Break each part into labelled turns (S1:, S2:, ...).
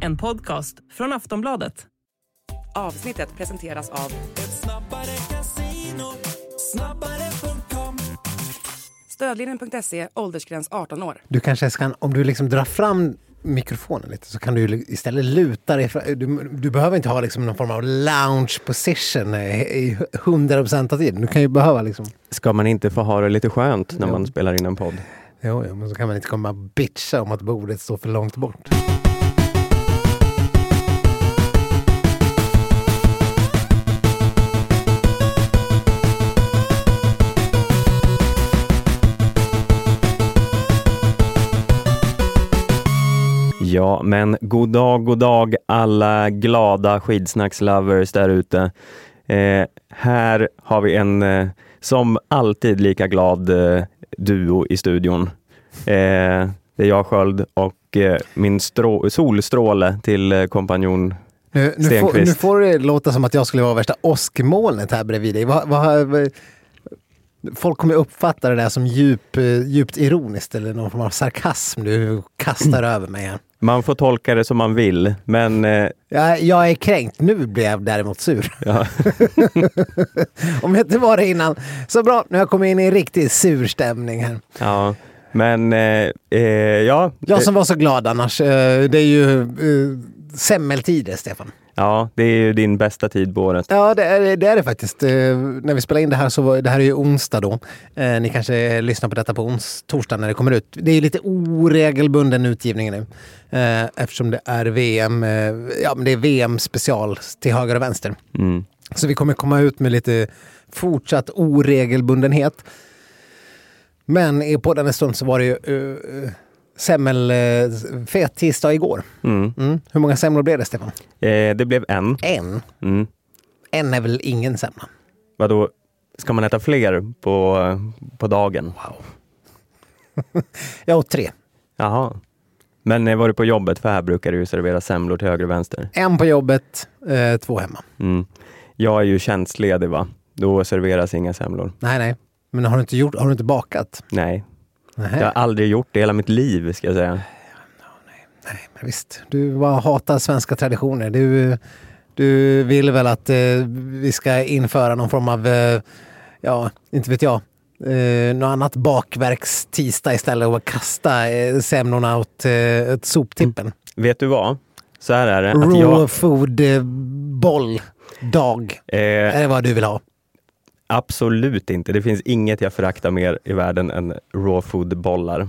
S1: En podcast från Aftonbladet.
S2: Avsnittet presenteras av Stödlinjen.se, åldersgräns 18 år.
S3: Du kanske ska, om du liksom drar fram mikrofonen lite så kan du istället luta dig. Du, du behöver inte ha liksom någon form av lounge position i 100% av tiden. Du kan ju behöva liksom...
S4: Ska man inte få ha det lite skönt när
S3: Jo.
S4: man spelar in en podd?
S3: Jo, jo, men så kan man inte komma och bitcha om att bordet står för långt bort.
S4: Ja, men god dag, god dag alla glada skidsnackslovers där ute. Eh, här har vi en eh, som alltid lika glad eh, duo i studion. Eh, det är jag Sköld och eh, min strå- solstråle till eh, kompanjon
S3: Nu, nu, får, nu får det låta som att jag skulle vara värsta åskmolnet här bredvid dig. Vad, vad, vad, folk kommer uppfatta det där som djup, eh, djupt ironiskt eller någon form av sarkasm du kastar över mig här.
S4: Man får tolka det som man vill, men eh,
S3: Jag, jag är kränkt. Nu blir jag däremot sur.
S4: ja,
S3: Om jag inte var det innan. Så bra, nu har jag kommit in i en riktigt sur stämning här.
S4: ja, men eh, eh, ja.
S3: Jag som var så glad annars. eh, Det är ju eh, semmeltider, Stefan.
S4: Ja, det är ju din bästa tid på året.
S3: Ja, det är det, är det faktiskt. Eh, När vi spelar in det här så var, det här är ju onsdag då. Eh, Ni kanske lyssnar på detta på ons, torsdag när det kommer ut. Det är lite oregelbunden utgivning nu. eh, Eftersom det är VM, eh, ja men det är VM special till höger och vänster.
S4: Mm.
S3: Så vi kommer komma ut med lite fortsatt oregelbundenhet. Men i podden en stund så var det ju uh, semmelfet tisdag igår.
S4: Mm.
S3: Mm. Hur många semlor blev det, Stefan?
S4: Eh, det blev en.
S3: En.
S4: Mm.
S3: En är väl ingen semla?
S4: Vadå, ska man äta fler på, på dagen?
S3: Jag åt tre.
S4: Jaha. Men eh, var du på jobbet? För här brukar ju servera semlor till höger och vänster.
S3: En på jobbet, eh, två hemma.
S4: Mm. Jag är ju tjänstledig va? Då serveras inga semlor.
S3: Nej, nej. Men har du inte, gjort, har du inte bakat?
S4: Nej,
S3: Nej.
S4: jag har aldrig gjort det i hela mitt liv ska jag säga.
S3: nej men visst. Du bara hatar svenska traditioner. Du, du vill väl att eh, vi ska införa någon form av, eh, ja, inte vet jag, eh, något annat bakverks-tisdag istället och kasta eh, semlorna åt, eh, åt soptippen.
S4: Vet du vad? Så här är det.
S3: Raw
S4: jag,
S3: food eh,
S4: eh,
S3: Är det vad du vill ha?
S4: Absolut inte. Det finns inget jag föraktar mer i världen än raw food-bollar.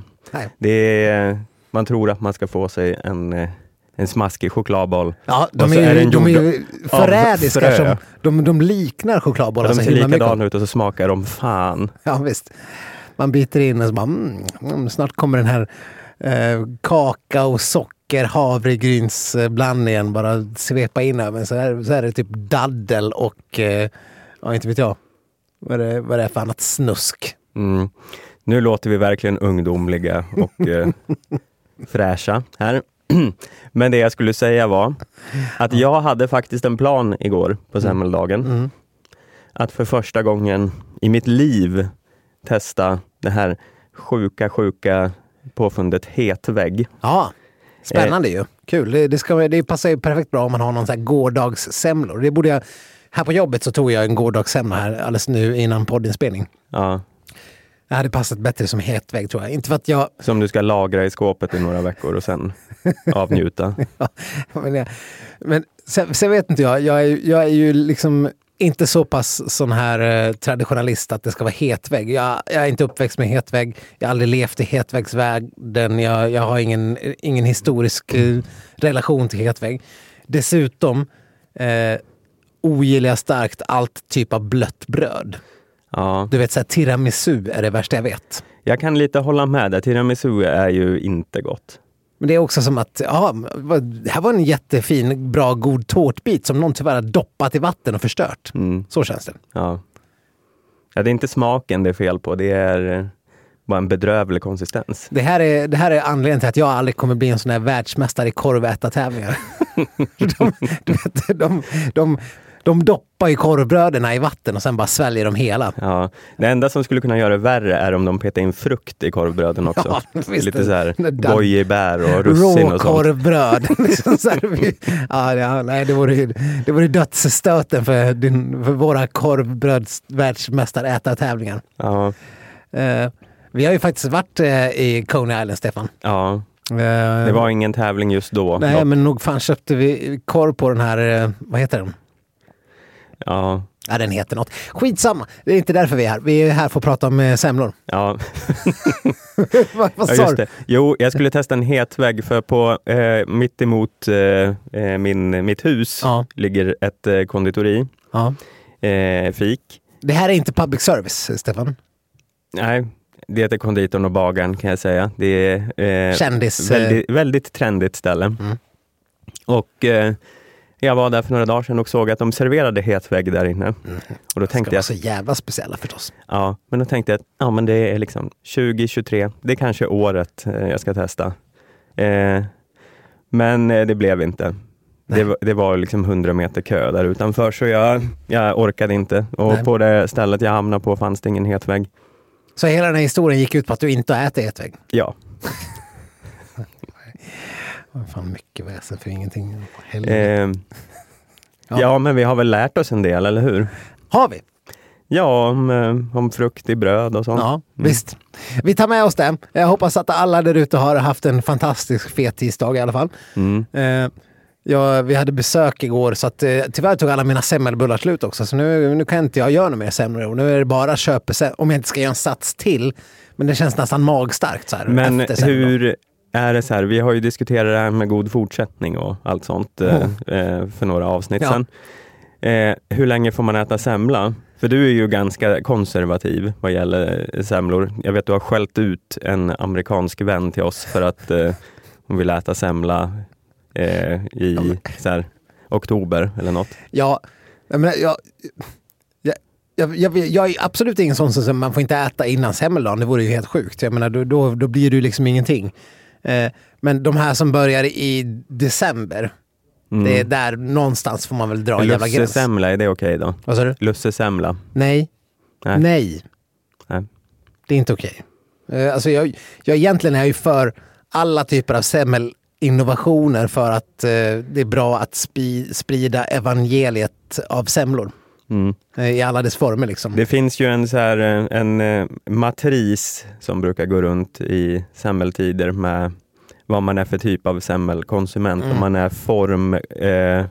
S4: Det är, man tror att man ska få sig en, eh, en smaskig chokladboll.
S3: Ja, de är,
S4: är
S3: ju, de är ju förrädiska. Som, de, de liknar chokladbollar
S4: de
S3: så
S4: ser likadana ut och så smakar de fan.
S3: Ja, visst. Man biter in och så bara, mm, mm, snart kommer den här eh, kakao, socker, havregrynsblandningen bara svepa in över så, så är det typ daddel och, eh, ja inte vet jag, vad är det, vad är det för annat snusk.
S4: Mm. Nu låter vi verkligen ungdomliga och eh, fräscha här. Men det jag skulle säga var att jag hade faktiskt en plan igår på semmeldagen.
S3: Mm.
S4: Att för första gången i mitt liv testa det här sjuka, sjuka påfundet hetvägg.
S3: Ja, spännande ju. Kul. Det, det, ska, det passar ju perfekt bra om man har någon sån här gårdagssemlor. Det borde jag, här på jobbet så tog jag en gårdagssemla här alldeles nu innan poddinspelning.
S4: Ja,
S3: Det hade passat bättre som hetvägg tror jag. Inte för att jag
S4: som du ska lagra i skåpet i några veckor och sen avnjuta.
S3: Ja, men jag, men sen, sen vet inte jag. Jag är, jag är ju liksom inte så pass sån här eh, traditionalist att det ska vara hetvägg. Jag, jag är inte uppväxt med hetvägg. Jag har aldrig levt i hetväggsvärlden. Jag, jag har ingen, ingen historisk eh, relation till hetvägg. Dessutom eh, ogillar jag starkt allt typ av blött bröd.
S4: Ja,
S3: Du vet, så här, tiramisu är det värsta jag vet.
S4: jag kan lite hålla med där. Tiramisu är ju inte gott.
S3: Men det är också som att, ja, här var en jättefin, bra, god tårtbit som någon tyvärr har doppat i vatten och förstört.
S4: Mm.
S3: Så känns det.
S4: Ja. ja, det är inte smaken det är fel på. Det är bara en bedrövlig konsistens.
S3: Det här, är, det här är anledningen till att jag aldrig kommer bli en sån här världsmästare i korvätartävlingar. de, vet, de, de de doppar ju korvbröderna i vatten och sen bara sväljer de hela.
S4: Ja. Det enda som skulle kunna göra det värre är om de petar in frukt i korvbröden också.
S3: Ja.
S4: Lite så här
S3: Den där-
S4: gojibär och russin och sånt.
S3: Råkorvbröd. liksom så här, vi- ja, ja, nej, det vore det vore dödsstöten för, din, för våra korvbrödsvärldsmästarätartävlingar.
S4: Ja,
S3: Eh, vi har ju faktiskt varit eh, i Coney Island, Stefan.
S4: ja,
S3: Eh,
S4: det var ingen tävling just då.
S3: Nej, men nog fan köpte vi korv på den här, vad heter den?
S4: Ja,
S3: Ja, den heter något. Skitsamma, det är inte därför vi är här. Vi är här för att prata om eh, semlor.
S4: ja.
S3: vad vad
S4: Ja,
S3: sa
S4: just
S3: du?
S4: det. Jo, jag skulle testa en het vägg för på eh, mitt emot eh, eh, min, mitt hus
S3: Ja.
S4: ligger ett eh, konditori,
S3: Ja.
S4: eh, fik.
S3: Det här är inte public service, Stefan.
S4: Nej, det heter konditorn och bagaren kan jag säga. Det är eh,
S3: Kändis... eh,
S4: väldigt, väldigt trendigt ställe.
S3: Mm.
S4: Och eh, jag var där för några dagar sedan och såg att de serverade het vägg där inne. Och då
S3: ska
S4: tänkte
S3: vara
S4: jag,
S3: så jävla speciella förstås.
S4: ja, men då tänkte jag att ja, men det är liksom 2023, det är kanske året eh, jag ska testa. Eh, men eh, det blev inte. Det, var- det var liksom 100 meter kö där utanför så jag, jag orkade inte. Och
S3: Nej.
S4: på det stället jag hamnade på fanns det ingen het vägg.
S3: Så hela den här historien gick ut på att du inte har ätit ett vägg.
S4: Ja,
S3: fan mycket väsen för ingenting.
S4: Eh,
S3: Ja.
S4: ja. men vi har väl lärt oss en del, eller hur?
S3: Har vi?
S4: Ja, om, eh, om frukt i bröd och sånt.
S3: Ja, visst. Vi tar med oss det. Jag hoppas att alla där ute har haft en fantastisk fet tisdag i alla fall.
S4: Mm.
S3: Eh, ja, vi hade besök igår så att, eh, tyvärr tog alla mina semmelbullar slut också. Så nu, nu kan inte jag göra några mer semlor. Nu är det bara köpa om jag inte ska göra en sats till. Men det känns nästan magstarkt så här
S4: Men hur är det så här, vi har ju diskuterat det här med god fortsättning och allt sånt eh, för några avsnitt
S3: Ja.
S4: sedan. Eh, hur länge får man äta semla? För du är ju ganska konservativ vad gäller semlor. Jag vet du har skällt ut en amerikansk vän till oss för att hon vill äta semla i så här, oktober eller något.
S3: Ja, menar, jag, jag, jag, jag, är absolut ingen sån som man får inte äta innan semmeldagen. Det vore ju helt sjukt. Jag menar, då, då, då blir det ju liksom ingenting. Eh, men de här som börjar i december, det är där någonstans får man väl dra en jävla gräns.
S4: Lussesemla, är det okej då?
S3: Vad sa du?
S4: Lussesemla?
S3: Nej.
S4: Nej.
S3: Nej.
S4: Nej.
S3: Det är inte okej. Eh, alltså jag, jag egentligen är ju för alla typer av semmelinnovationer för att eh, det är bra att spi, sprida evangeliet av semlor.
S4: Mm.
S3: Eh, I alla dess former liksom.
S4: Det finns ju en, så här, eh, en eh, matris som brukar gå runt i semmeltider med vad man är för typ av semmelkonsument.
S3: Mm.
S4: Om man är form, eh,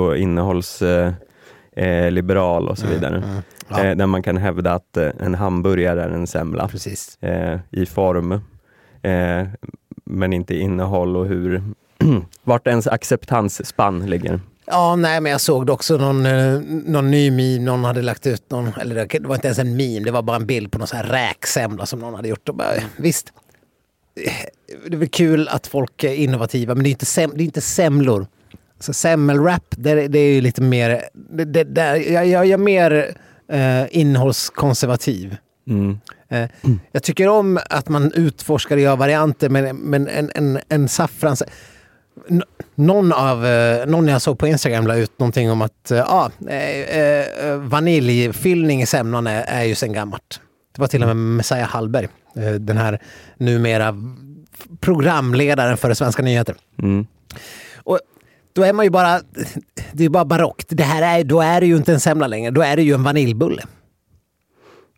S4: och innehållsliberal eh, och så vidare.
S3: Mm. Ja,
S4: Eh, där man kan hävda att en hamburgare är en semla i form, men inte innehåll och hur vart ens acceptansspann ligger.
S3: Ja, nej, men jag såg det också någon, eh, någon ny meme, någon hade lagt ut någon, eller det var inte ens en meme, det var bara en bild på någon sån här räksemla som någon hade gjort. Och bara, visst, Eh, det är väl kul att folk är innovativa, men det är inte, sem, det är inte semlor. Så semmelwrap, det, det är ju lite mer, det, det, där, jag, jag, jag är mer eh, innehållskonservativ.
S4: Mm.
S3: Eh, Jag tycker om att man utforskar och gör varianter, men, men en, en, en saffrans... Någon, av, eh, någon jag såg på Instagram la ut någonting om att eh, ah, eh, vaniljfyllning i semlan är, är ju sen gammalt. Det var till och med Messiah Hallberg, den här numera programledaren för Svenska nyheter.
S4: Mm.
S3: Och då är man ju bara, det är bara barockt. Det här är, då är det ju inte en semla längre, då är det ju en vaniljbulle.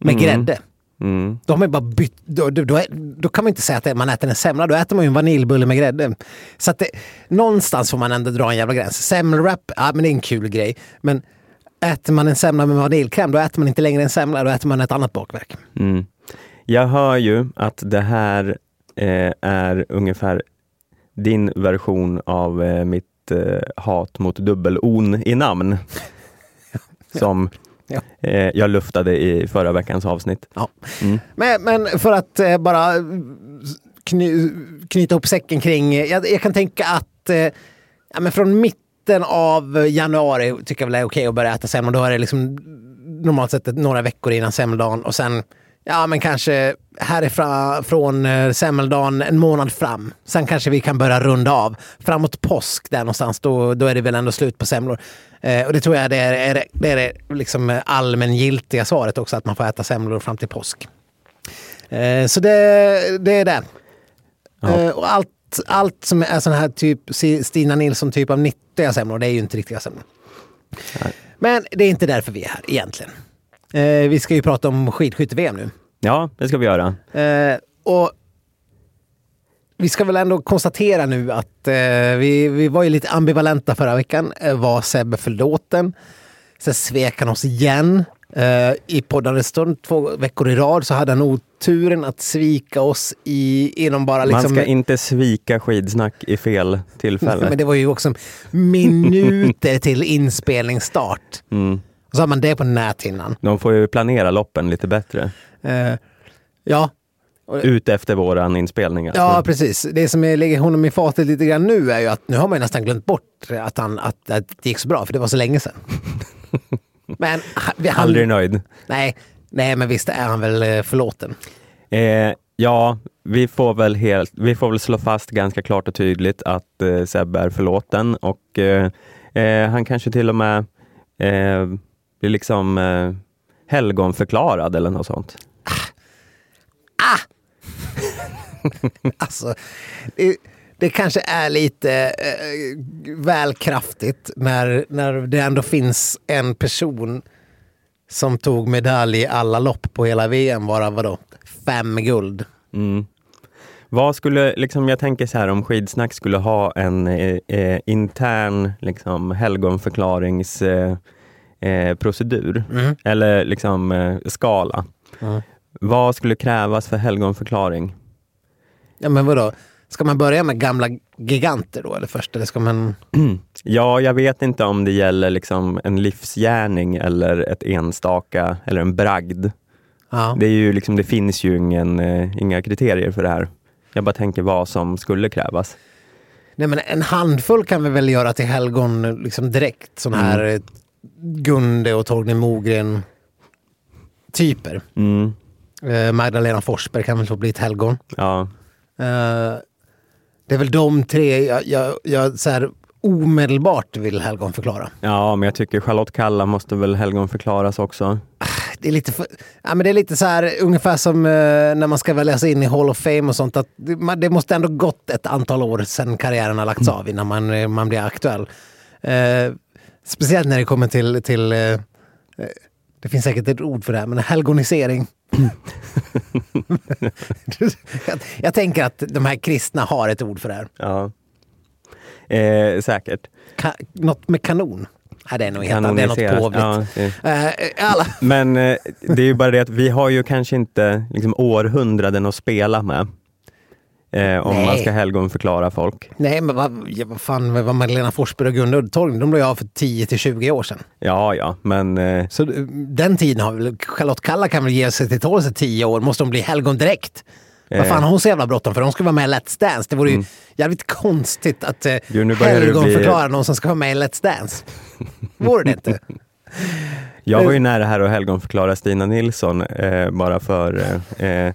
S3: Med
S4: Mm.
S3: grädde.
S4: Mm.
S3: Man ju bara bytt, då, då, då, är, då kan man inte säga att man äter en semla, då äter man ju en vaniljbulle med grädde. Så att det, någonstans får man ändå dra en jävla gräns. Semmelwrap, ja men det är en kul grej. Men äter man en semla med vaniljkräm, då äter man inte längre en semla, då äter man ett annat bakverk.
S4: Mm. Jag hör ju att det här eh, är ungefär din version av eh, mitt eh, hat mot dubbel-on i namn. Som
S3: Ja.
S4: eh, jag luftade i förra veckans avsnitt.
S3: Ja.
S4: Mm.
S3: Men, men för att eh, bara kny, knyta ihop säcken kring, jag, jag kan tänka att eh, ja, men från mitten av januari tycker jag väl är okej att börja äta semlor. Då är det liksom normalt sett några veckor innan semmeldagen och sen Ja, men kanske härifrån från eh, semmeldagen en månad fram. Sen kanske vi kan börja runda av. Framåt påsk där någonstans, då, då är det väl ändå slut på semlor. Eh, och det tror jag det är, är, det, är liksom allmängiltiga svaret också, att man får äta semlor fram till påsk. Eh, så det, det är det. Eh, och allt, allt som är sån här typ Stina Nilsson typ av nyttiga semlor, det är ju inte riktiga semlor. Men det är inte därför vi är här egentligen. Eh, vi ska ju prata om skidskytte-VM nu.
S4: Ja, det ska vi göra.
S3: Eh, och vi ska väl ändå konstatera nu att eh, vi, vi var ju lite ambivalenta förra veckan. Eh, var Sebbe förlåten? Sen svek han oss igen. Eh, I poddande stund två veckor i rad så hade han oturen att svika oss i, inom bara liksom...
S4: Man ska inte svika skidsnack i fel tillfälle.
S3: Men det var ju också minuter till inspelningsstart.
S4: Mm.
S3: Och så har man det på näthinnan.
S4: De får ju planera loppen lite bättre.
S3: Eh, ja,
S4: Ut efter våran inspelning. Alltså.
S3: Ja, precis. Det som är, ligger honom i fatet lite grann nu är ju att nu har man ju nästan glömt bort att, han, att, att det gick så bra, för det var så länge sedan. Men han,
S4: Aldrig nöjd.
S3: nej, nej, men visst är han väl eh, förlåten.
S4: Eh, ja, vi får, väl helt, vi får väl slå fast ganska klart och tydligt att eh, Sebbe är förlåten och eh, eh, han kanske till och med eh, blir liksom eh, helgonförklarad eller något sånt.
S3: Alltså, det, det kanske är lite eh, väl kraftigt när, när det ändå finns en person som tog medalj i alla lopp på hela VM, varav vadå, fem guld.
S4: Mm. Vad skulle, liksom, jag tänker så här om skidsnack skulle ha en eh, eh, intern liksom, helgonförklaringsprocedur eh, eh, procedur, eller liksom, eh, skala.
S3: Mm.
S4: Vad skulle krävas för helgonförklaring?
S3: Ja, men vadå? Ska man börja med gamla giganter då, eller först? Eller ska man...
S4: Ja, jag vet inte om det gäller liksom en livsgärning eller ett enstaka eller en bragd.
S3: Ja.
S4: Det, är ju liksom, det finns ju ingen, eh, inga kriterier för det här. Jag bara tänker vad som skulle krävas.
S3: Nej, men en handfull kan vi väl göra till helgon liksom direkt. Sån här eh, Gunde och Torgny Mogren typer.
S4: Mm,
S3: Eh, Magdalena Forsberg kan väl få bli ett helgon.
S4: ja.
S3: Eh, det är väl de tre jag, jag, jag så här, omedelbart vill helgonförklara.
S4: ja, men jag tycker Charlotte Kalla måste väl helgonförklaras också.
S3: Det är lite, för, ja, men det är lite så här ungefär som eh, när man ska väljas in i Hall of Fame och sånt. Att det, man, det måste ändå gått ett antal år sedan karriären har lagts av innan man, eh, man blir aktuell. Eh, speciellt när det kommer till, till eh, eh, det finns säkert ett ord för det här, men helgonisering. jag, jag tänker att de här kristna har ett ord för det här.
S4: Ja. Eh, säkert.
S3: Ka, något med kanon. Nej, det är nog helt. Det är något påvligt.
S4: Ja.
S3: Eh, alla.
S4: Men eh, det är ju bara det att vi har ju kanske inte liksom, århundraden att spela med. Eh, om
S3: Nej.
S4: man ska helgonförklara folk.
S3: Nej, men vad, vad fan, vad Magdalena Forsberg och Gunde Torgny, de blev av för 10 till 20 år sedan.
S4: Ja, ja, men eh,
S3: Så eh, den tiden har väl, Charlotte Kalla kan väl ge sig till tåls i 10 år, måste hon bli helgon direkt? Vad fan har hon så jävla bråttom för? Hon ska vara med i Let's Dance. Det vore ju jävligt konstigt att eh,
S4: Jo, nu börjar det
S3: helgon
S4: bli-
S3: förklara någon som ska vara med i Let's Dance. Vore det inte?
S4: jag var ju nära här att helgonförklara Stina Nilsson eh, bara för eh, eh,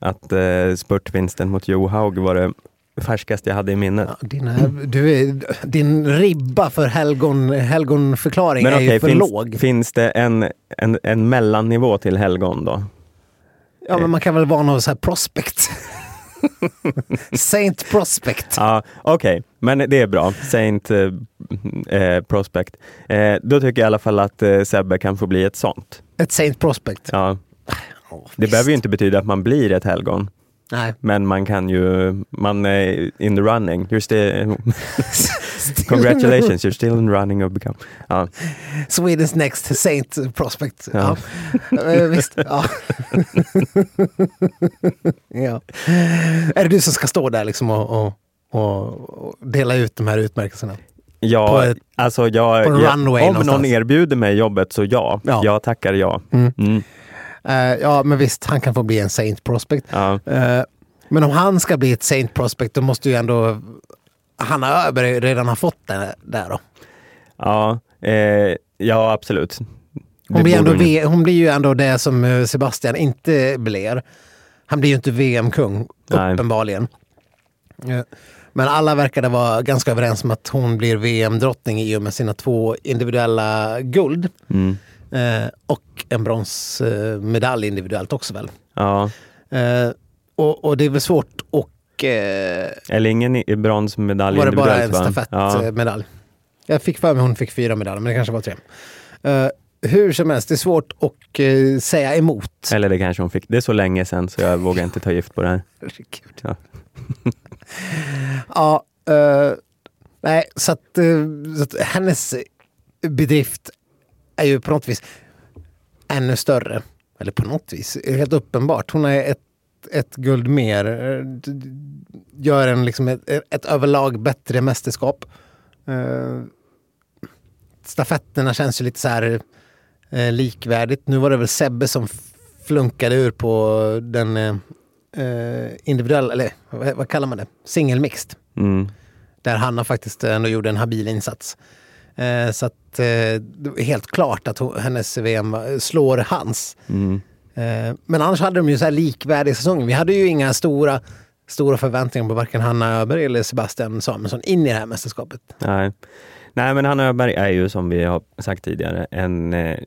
S4: att eh, spurtvinsten mot Johaug var det färskaste jag hade i minnet.
S3: Ja, dina, du är, din ribba för helgon, helgonförklaring
S4: Men
S3: är
S4: okej,
S3: ju för
S4: finns,
S3: låg.
S4: finns det en, en, en mellannivå till helgon då?
S3: Ja, men man kan väl vara någon så här prospect. Saint Prospect.
S4: Ja, Okej, men det är bra. Saint eh, eh, Prospect. Eh, då tycker jag i alla fall att eh, Sebbe kan få bli ett sånt.
S3: Ett Saint Prospect.
S4: Ja, Det
S3: visst.
S4: behöver ju inte betyda att man blir ett helgon.
S3: Nej.
S4: Men man kan ju, man är in the running. You're still, congratulations, you're still in the running of become. Ja.
S3: Swedens next Saint Prospect. Ja.
S4: Ja.
S3: Visst. Ja. ja. Är det du som ska stå där liksom och, och, och, dela ut de här utmärkelserna?
S4: Ja,
S3: ett-
S4: alltså jag, jag, om
S3: någonstans.
S4: någon erbjuder mig jobbet så ja.
S3: Ja.
S4: Jag tackar ja.
S3: Mm.
S4: Mm.
S3: Eh, ja, men visst, han kan få bli en Saint Prospect.
S4: Ja.
S3: Eh, men om han ska bli ett Saint Prospect, då måste ju ändå Hanna Öberg redan ha fått det där då.
S4: Ja, eh, ja absolut.
S3: Hon blir, ändå,
S4: hon
S3: blir ju ändå det som eh, Sebastian inte blir. Han blir ju inte VM-kung, uppenbarligen. Men alla verkade vara ganska överens om att hon blir VM-drottning i och med sina två individuella guld.
S4: Mm.
S3: Eh, och en bronsmedalj individuellt också väl.
S4: Ja.
S3: Eh, och, och det är väl svårt och eh,
S4: Eller ingen bronsmedalj
S3: var det bara en
S4: individuellt, va? Ja.
S3: stafettmedalj. Jag fick för mig hon fick fyra medaljer, men det kanske var tre. Eh, hur som helst, det är svårt att eh, säga emot.
S4: Eller det kanske hon fick. Det är så länge sedan så jag vågar inte ta gift på det här. Ja.
S3: ja, nej, så att, så att hennes bedrift är ju på något vis ännu större. Eller på något vis, helt uppenbart. Hon är ett, ett guld mer. Gör en liksom ett, ett överlag bättre mästerskap. Eh, stafetterna känns ju lite så här eh, likvärdigt. Nu var det väl Sebbe som flunkade ur på den eh, eh, individuella, eller vad, vad kallar man det? Singelmixed.
S4: Mm.
S3: Där Hanna faktiskt ändå gjorde en habil insats. Eh, så att eh, det är helt klart att hon, hennes VM slår hans.
S4: Mm.
S3: Eh, men annars hade de ju så här likvärdig säsong. Vi hade ju inga stora, stora förväntningar på varken Hanna Öberg eller Sebastian Samuelsson in i det här mästerskapet.
S4: Nej. Nej, men Hanna Öberg är ju som vi har sagt tidigare en eh,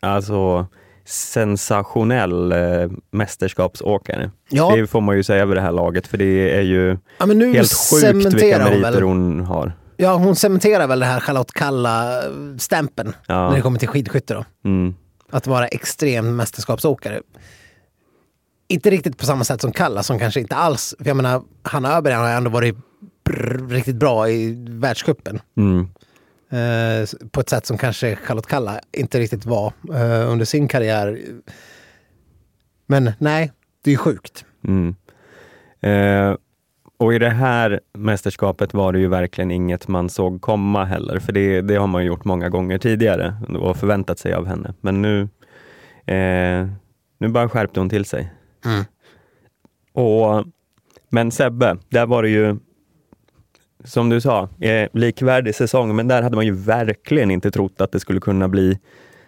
S4: alltså sensationell eh, mästerskapsåkare.
S3: Ja,
S4: Det får man ju säga över det här laget, för det är ju
S3: ja
S4: helt sjukt vilka meriter
S3: väl.
S4: hon har.
S3: Ja, hon cementerar väl det här Charlotte Kalla-stämpeln
S4: Ja.
S3: när det kommer till skidskytte då.
S4: Mm.
S3: Att vara extrem mästerskapsåkare. Inte riktigt på samma sätt som Kalla som kanske inte alls, för jag menar Hanna Öberg har ändå varit riktigt bra i världscupen.
S4: Mm.
S3: Eh, på ett sätt som kanske Charlotte Kalla inte riktigt var eh, under sin karriär. Men nej, det är ju sjukt.
S4: Mm. Eh, och i det här mästerskapet var det ju verkligen inget man såg komma heller, för det, det har man gjort många gånger tidigare och förväntat sig av henne. Men nu, eh, nu bara skärpte hon till sig.
S3: Mm.
S4: Och, men Sebbe, där var det ju, som du sa, eh, likvärdig säsong, men där hade man ju verkligen inte trott att det skulle kunna bli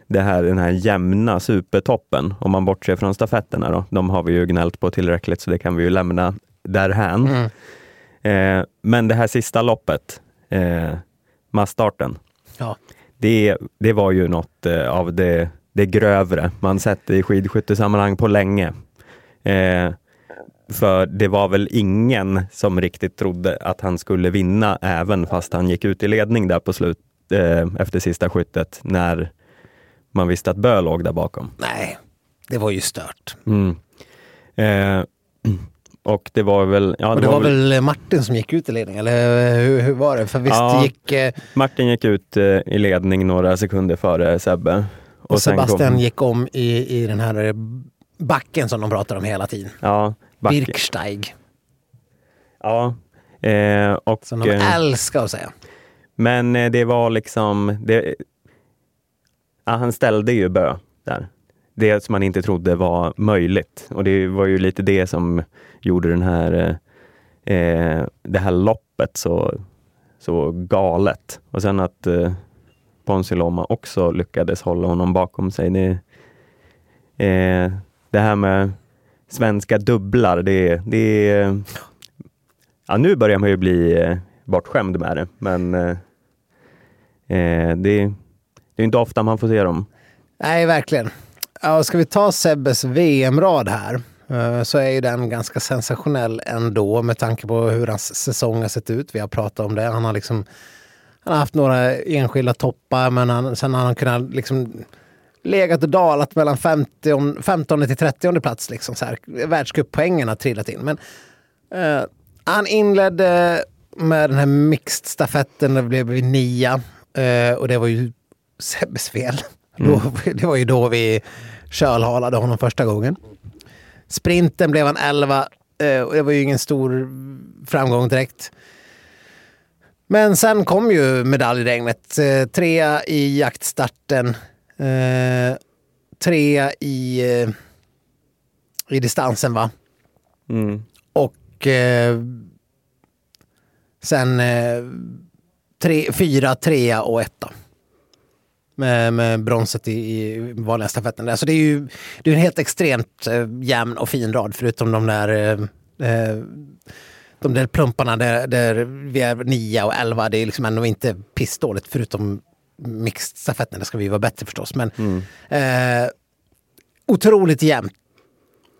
S4: det här, den här jämna supertoppen, om man bortser från stafetterna då. De har vi ju gnällt på tillräckligt, så det kan vi ju lämna därhän.
S3: Mm.
S4: Eh, men det här sista loppet, eh, massstarten,
S3: Ja.
S4: det, det var ju något eh, av det, det grövre man sett i skidskyttesammanhang på länge. Eh, för det var väl ingen som riktigt trodde att han skulle vinna, även fast han gick ut i ledning där på slut, eh, efter sista skyttet, när man visste att Bö låg där bakom.
S3: Nej, det var ju stört.
S4: Mm. Eh, och det var väl... Ja,
S3: Och det var väl Martin som gick ut i ledning, eller hur, hur var det? För visst
S4: Ja.
S3: gick... Eh,
S4: Martin gick ut eh, i ledning några sekunder före Sebbe.
S3: och
S4: kom-
S3: Sebastian gick om i, i den här backen som de pratar om hela tiden.
S4: Ja, back,
S3: Birksteig,
S4: ja. Eh, och,
S3: som de
S4: eh,
S3: älskar att säga.
S4: men eh, det var liksom... Det, ja, han ställde ju Bö där. Det som man inte trodde var möjligt. Och det var ju lite det som gjorde den här, eh, eh, det här loppet så, så galet. Och sen att eh, Ponsi Loma också lyckades hålla honom bakom sig. Det, eh, det här med svenska dubblar, det, det. Eh, ja, nu börjar man ju bli eh, bortskämd med det, men eh, eh, det, det är inte ofta man får se dem.
S3: Nej, verkligen. Ja, ska vi ta Sebbes VM-rad här så är ju den ganska sensationell ändå med tanke på hur hans säsong har sett ut. Vi har pratat om det. Han har liksom han har haft några enskilda toppar men han, sen har han kunnat liksom legat och dalat mellan 50, 15 till 30 plats. Liksom så här. Världscuppoängen har trillat in. Men eh, han inledde med den här mixed-stafetten, det blev vi nia. Eh, och det var ju Sebbes fel. Då, det var ju då vi kölhalade honom första gången. Sprinten blev han 11 eh, och det var ju ingen stor framgång direkt. Men sen kom ju medaljregnet. Eh, trea i jaktstarten. Eh, trea i, i distansen va?
S4: Mm.
S3: Och sen tre, fyra, trea och etta. Med, med bronset i, i vanliga stafetten. Alltså det är ju det är en helt extremt eh, jämn och fin rad förutom de där eh, eh, de där plumparna där, där vi är 9 och 11. Det är liksom ändå inte pissdåligt förutom mixstafetten. Det ska vi vara bättre förstås. Men eh, otroligt jämnt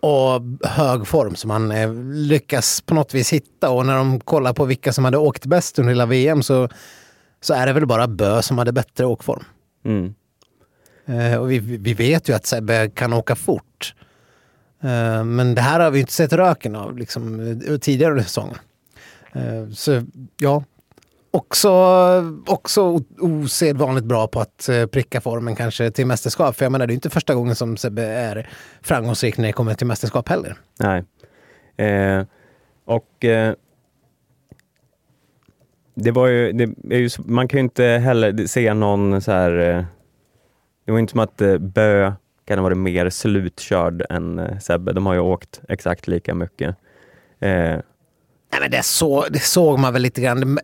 S3: och hög form som han eh, lyckas på något vis hitta. Och när de kollar på vilka som hade åkt bäst under hela VM så, så är det väl bara Bö som hade bättre åkform.
S4: Mm.
S3: Eh, och vi, vi vet ju att Sebbe kan åka fort. Eh, men det här har vi inte sett röken av liksom, eh, tidigare under säsongen. Eh, så ja, också, också osedvanligt bra på att pricka formen kanske till mästerskap. För jag menar, det är inte första gången som Sebbe är framgångsrik när det kommer till mästerskap heller.
S4: Nej. Och det var ju, det är ju, man kan ju inte heller se någon så här, eh, det var inte som att eh, Bö kan ha varit mer slutkörd än eh, Sebbe. De har ju åkt exakt lika mycket. Eh,
S3: Nej, men det, så, det såg man väl lite grann.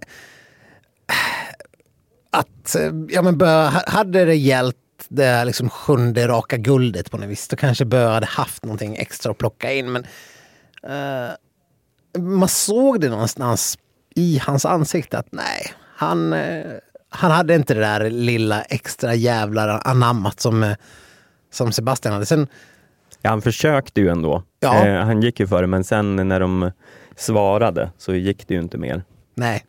S3: Att, ja men Bö, hade det gällt det här liksom sjunde raka guldet på något vis, då kanske Bö hade haft någonting extra att plocka in. Men eh, man såg det någonstans i hans ansikte att nej, han, eh, han hade inte det där lilla extra jävlar anammat som, eh, som Sebastian hade. Sen,
S4: ja, han försökte ju ändå.
S3: Ja.
S4: Eh, han gick ju före, men sen när de svarade så gick det ju inte mer.
S3: Nej.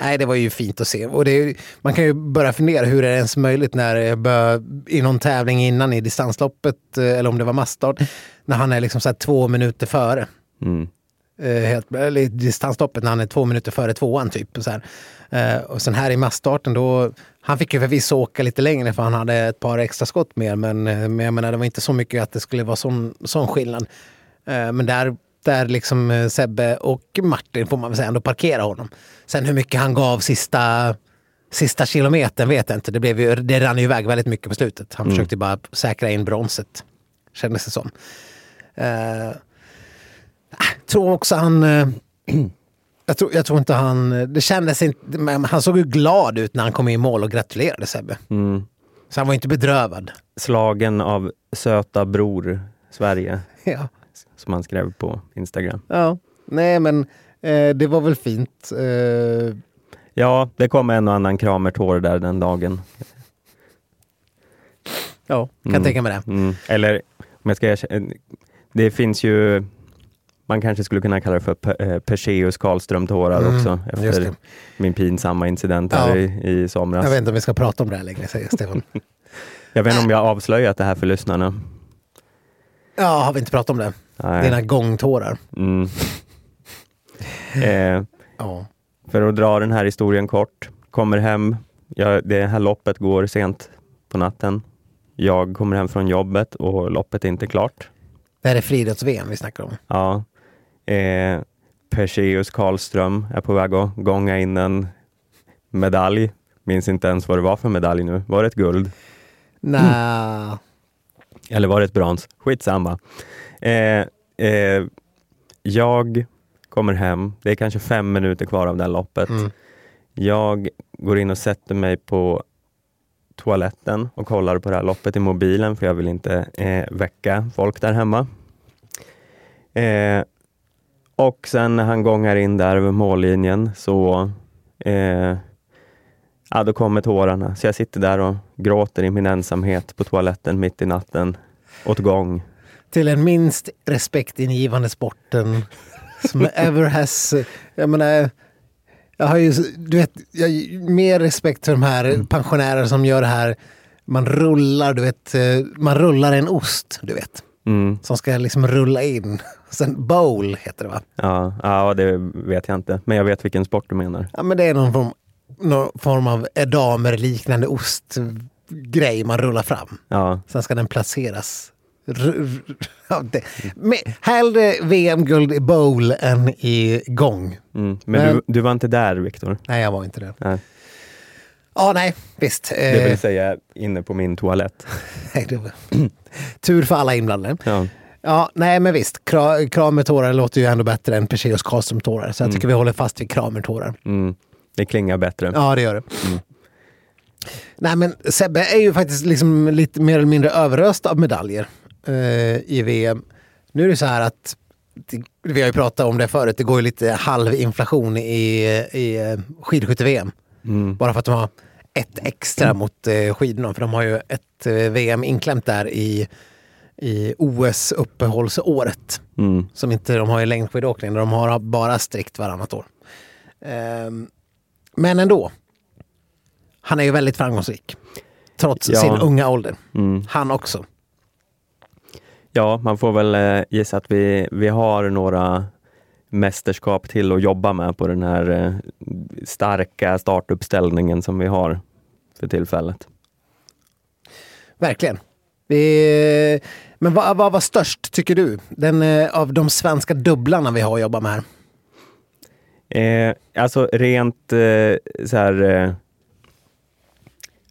S3: Nej, det var ju fint att se. Och det man kan ju börja fundera hur är det ens möjligt när det bör, i någon tävling innan i distansloppet, eh, eller om det var massstart, när han är liksom så två minuter före.
S4: Mm.
S3: Eh, helt, eller distansloppet när han är två minuter före tvåan typ. Och, så här. Eh, och sen här i massstarten då, han fick ju förvisso åka lite längre för han hade ett par extra skott mer, men, eh, men jag menar det var inte så mycket att det skulle vara sån, sån skillnad. Men där, där liksom Sebbe och Martin får man väl säga ändå parkera honom. Sen hur mycket han gav sista, sista kilometern vet jag inte. Det, blev ju, det rann ju iväg väldigt mycket på slutet. Han försökte ju bara säkra in bronset, kändes det som. Eh, tror också han... eh, Jag tror, jag tror inte han... Det kändes inte... men Han såg ju glad ut när han kom i mål och gratulerade Sebbe.
S4: Mm.
S3: Så han var inte bedrövad.
S4: Slagen av söta bror Sverige,
S3: Ja.
S4: som han skrev på Instagram.
S3: ja. Nej, men eh, det var väl fint. Eh,
S4: Ja, det kom en och annan kramertår där den dagen.
S3: ja, kan
S4: Mm.
S3: tänka mig det.
S4: Mm. Eller om jag ska erkänna, det finns ju, man kanske skulle kunna kalla det för eh, Perseus Karlström-tårar
S3: Mm,
S4: också efter min pinsamma incident här
S3: Ja.
S4: i, i somras.
S3: Jag vet
S4: Jag vet,
S3: inte om vi ska prata om det här längre, säger Stefan.
S4: inte om jag har avslöjat det här för lyssnarna.
S3: Ja, har vi inte pratat om det?
S4: Nej.
S3: Dina gångtårar.
S4: Mm. eh,
S3: Ja.
S4: för att dra den här historien kort, kommer hem, ja, det här loppet går sent på natten. Jag kommer hem från jobbet och loppet är inte klart.
S3: Det här är friidrotts-VM vi snackar om.
S4: Ja. Eh, Perseus Karlström är på väg att gånga in en medalj. Minns inte ens vad det var för medalj nu. Var det ett guld?
S3: Nä.
S4: Eller var det ett brons? Skitsamma. Eh, eh, jag kommer hem. Det är kanske fem minuter kvar av det här loppet.
S3: Mm.
S4: Jag går in och sätter mig på toaletten och kollar på det här loppet i mobilen för jag vill inte eh, väcka folk där hemma. Eh, och sen när han gångar in där över mållinjen så eh, ja, då kommer tårarna. Så jag sitter där och gråter i min ensamhet på toaletten mitt i natten åt gång.
S3: Till den minst respektingivande sporten som ever has... Jag menar, jag har ju du vet, jag har mer respekt för de här pensionärer som gör det här. Man rullar, du vet, eh, man rullar en ost, du vet.
S4: Mm,
S3: Som ska liksom rulla in. Sen bowl heter det va?
S4: ja, ja, det vet jag inte, men jag vet vilken sport du menar.
S3: Ja men det är någon form, någon form av edamer-liknande ostgrej man rullar fram.
S4: Ja,
S3: Sen ska den placeras. Med, hellre VM-guld i bowl än i gång.
S4: mm. Men
S3: Men-
S4: du, du var inte där, Viktor?
S3: Nej, jag var inte det.
S4: Nej.
S3: Ja, nej, visst.
S4: Det
S3: Eh,
S4: vill säga inne på min toalett.
S3: nej, det var, tur för alla inblandade.
S4: Ja.
S3: Ja, nej men visst. Kra, kramertårar låter ju ändå bättre än Perseus Karlström-tårar. Så jag tycker vi håller fast vid kramertårar.
S4: Mm. Det klingar bättre.
S3: Ja, det gör det. Nej men Sebbe är ju faktiskt liksom lite mer eller mindre överöst av medaljer eh, i VM. Nu är det så här att, vi har ju pratat om det förut, det går ju lite halvinflation i, i eh, skidskytte-VM. Bara för att de har ett extra mot eh, skidorna, för de har ju ett eh, VM inklämt där i, i OS uppehållsåret.
S4: Mm.
S3: Som inte de har i längdskidåkning, de har bara strikt varannat år. Ehm, men ändå. Han är ju väldigt framgångsrik. Trots
S4: Ja.
S3: sin unga ålder.
S4: Mm.
S3: Han också.
S4: Ja, man får väl eh, gissa att vi, vi har några mästerskap till att jobba med på den här eh, starka startuppställningen som vi har för tillfället.
S3: Verkligen. Vi, men vad, vad var störst tycker du? Den, eh, av de svenska dubblarna vi har att jobba med här.
S4: Eh, alltså rent eh, så här eh,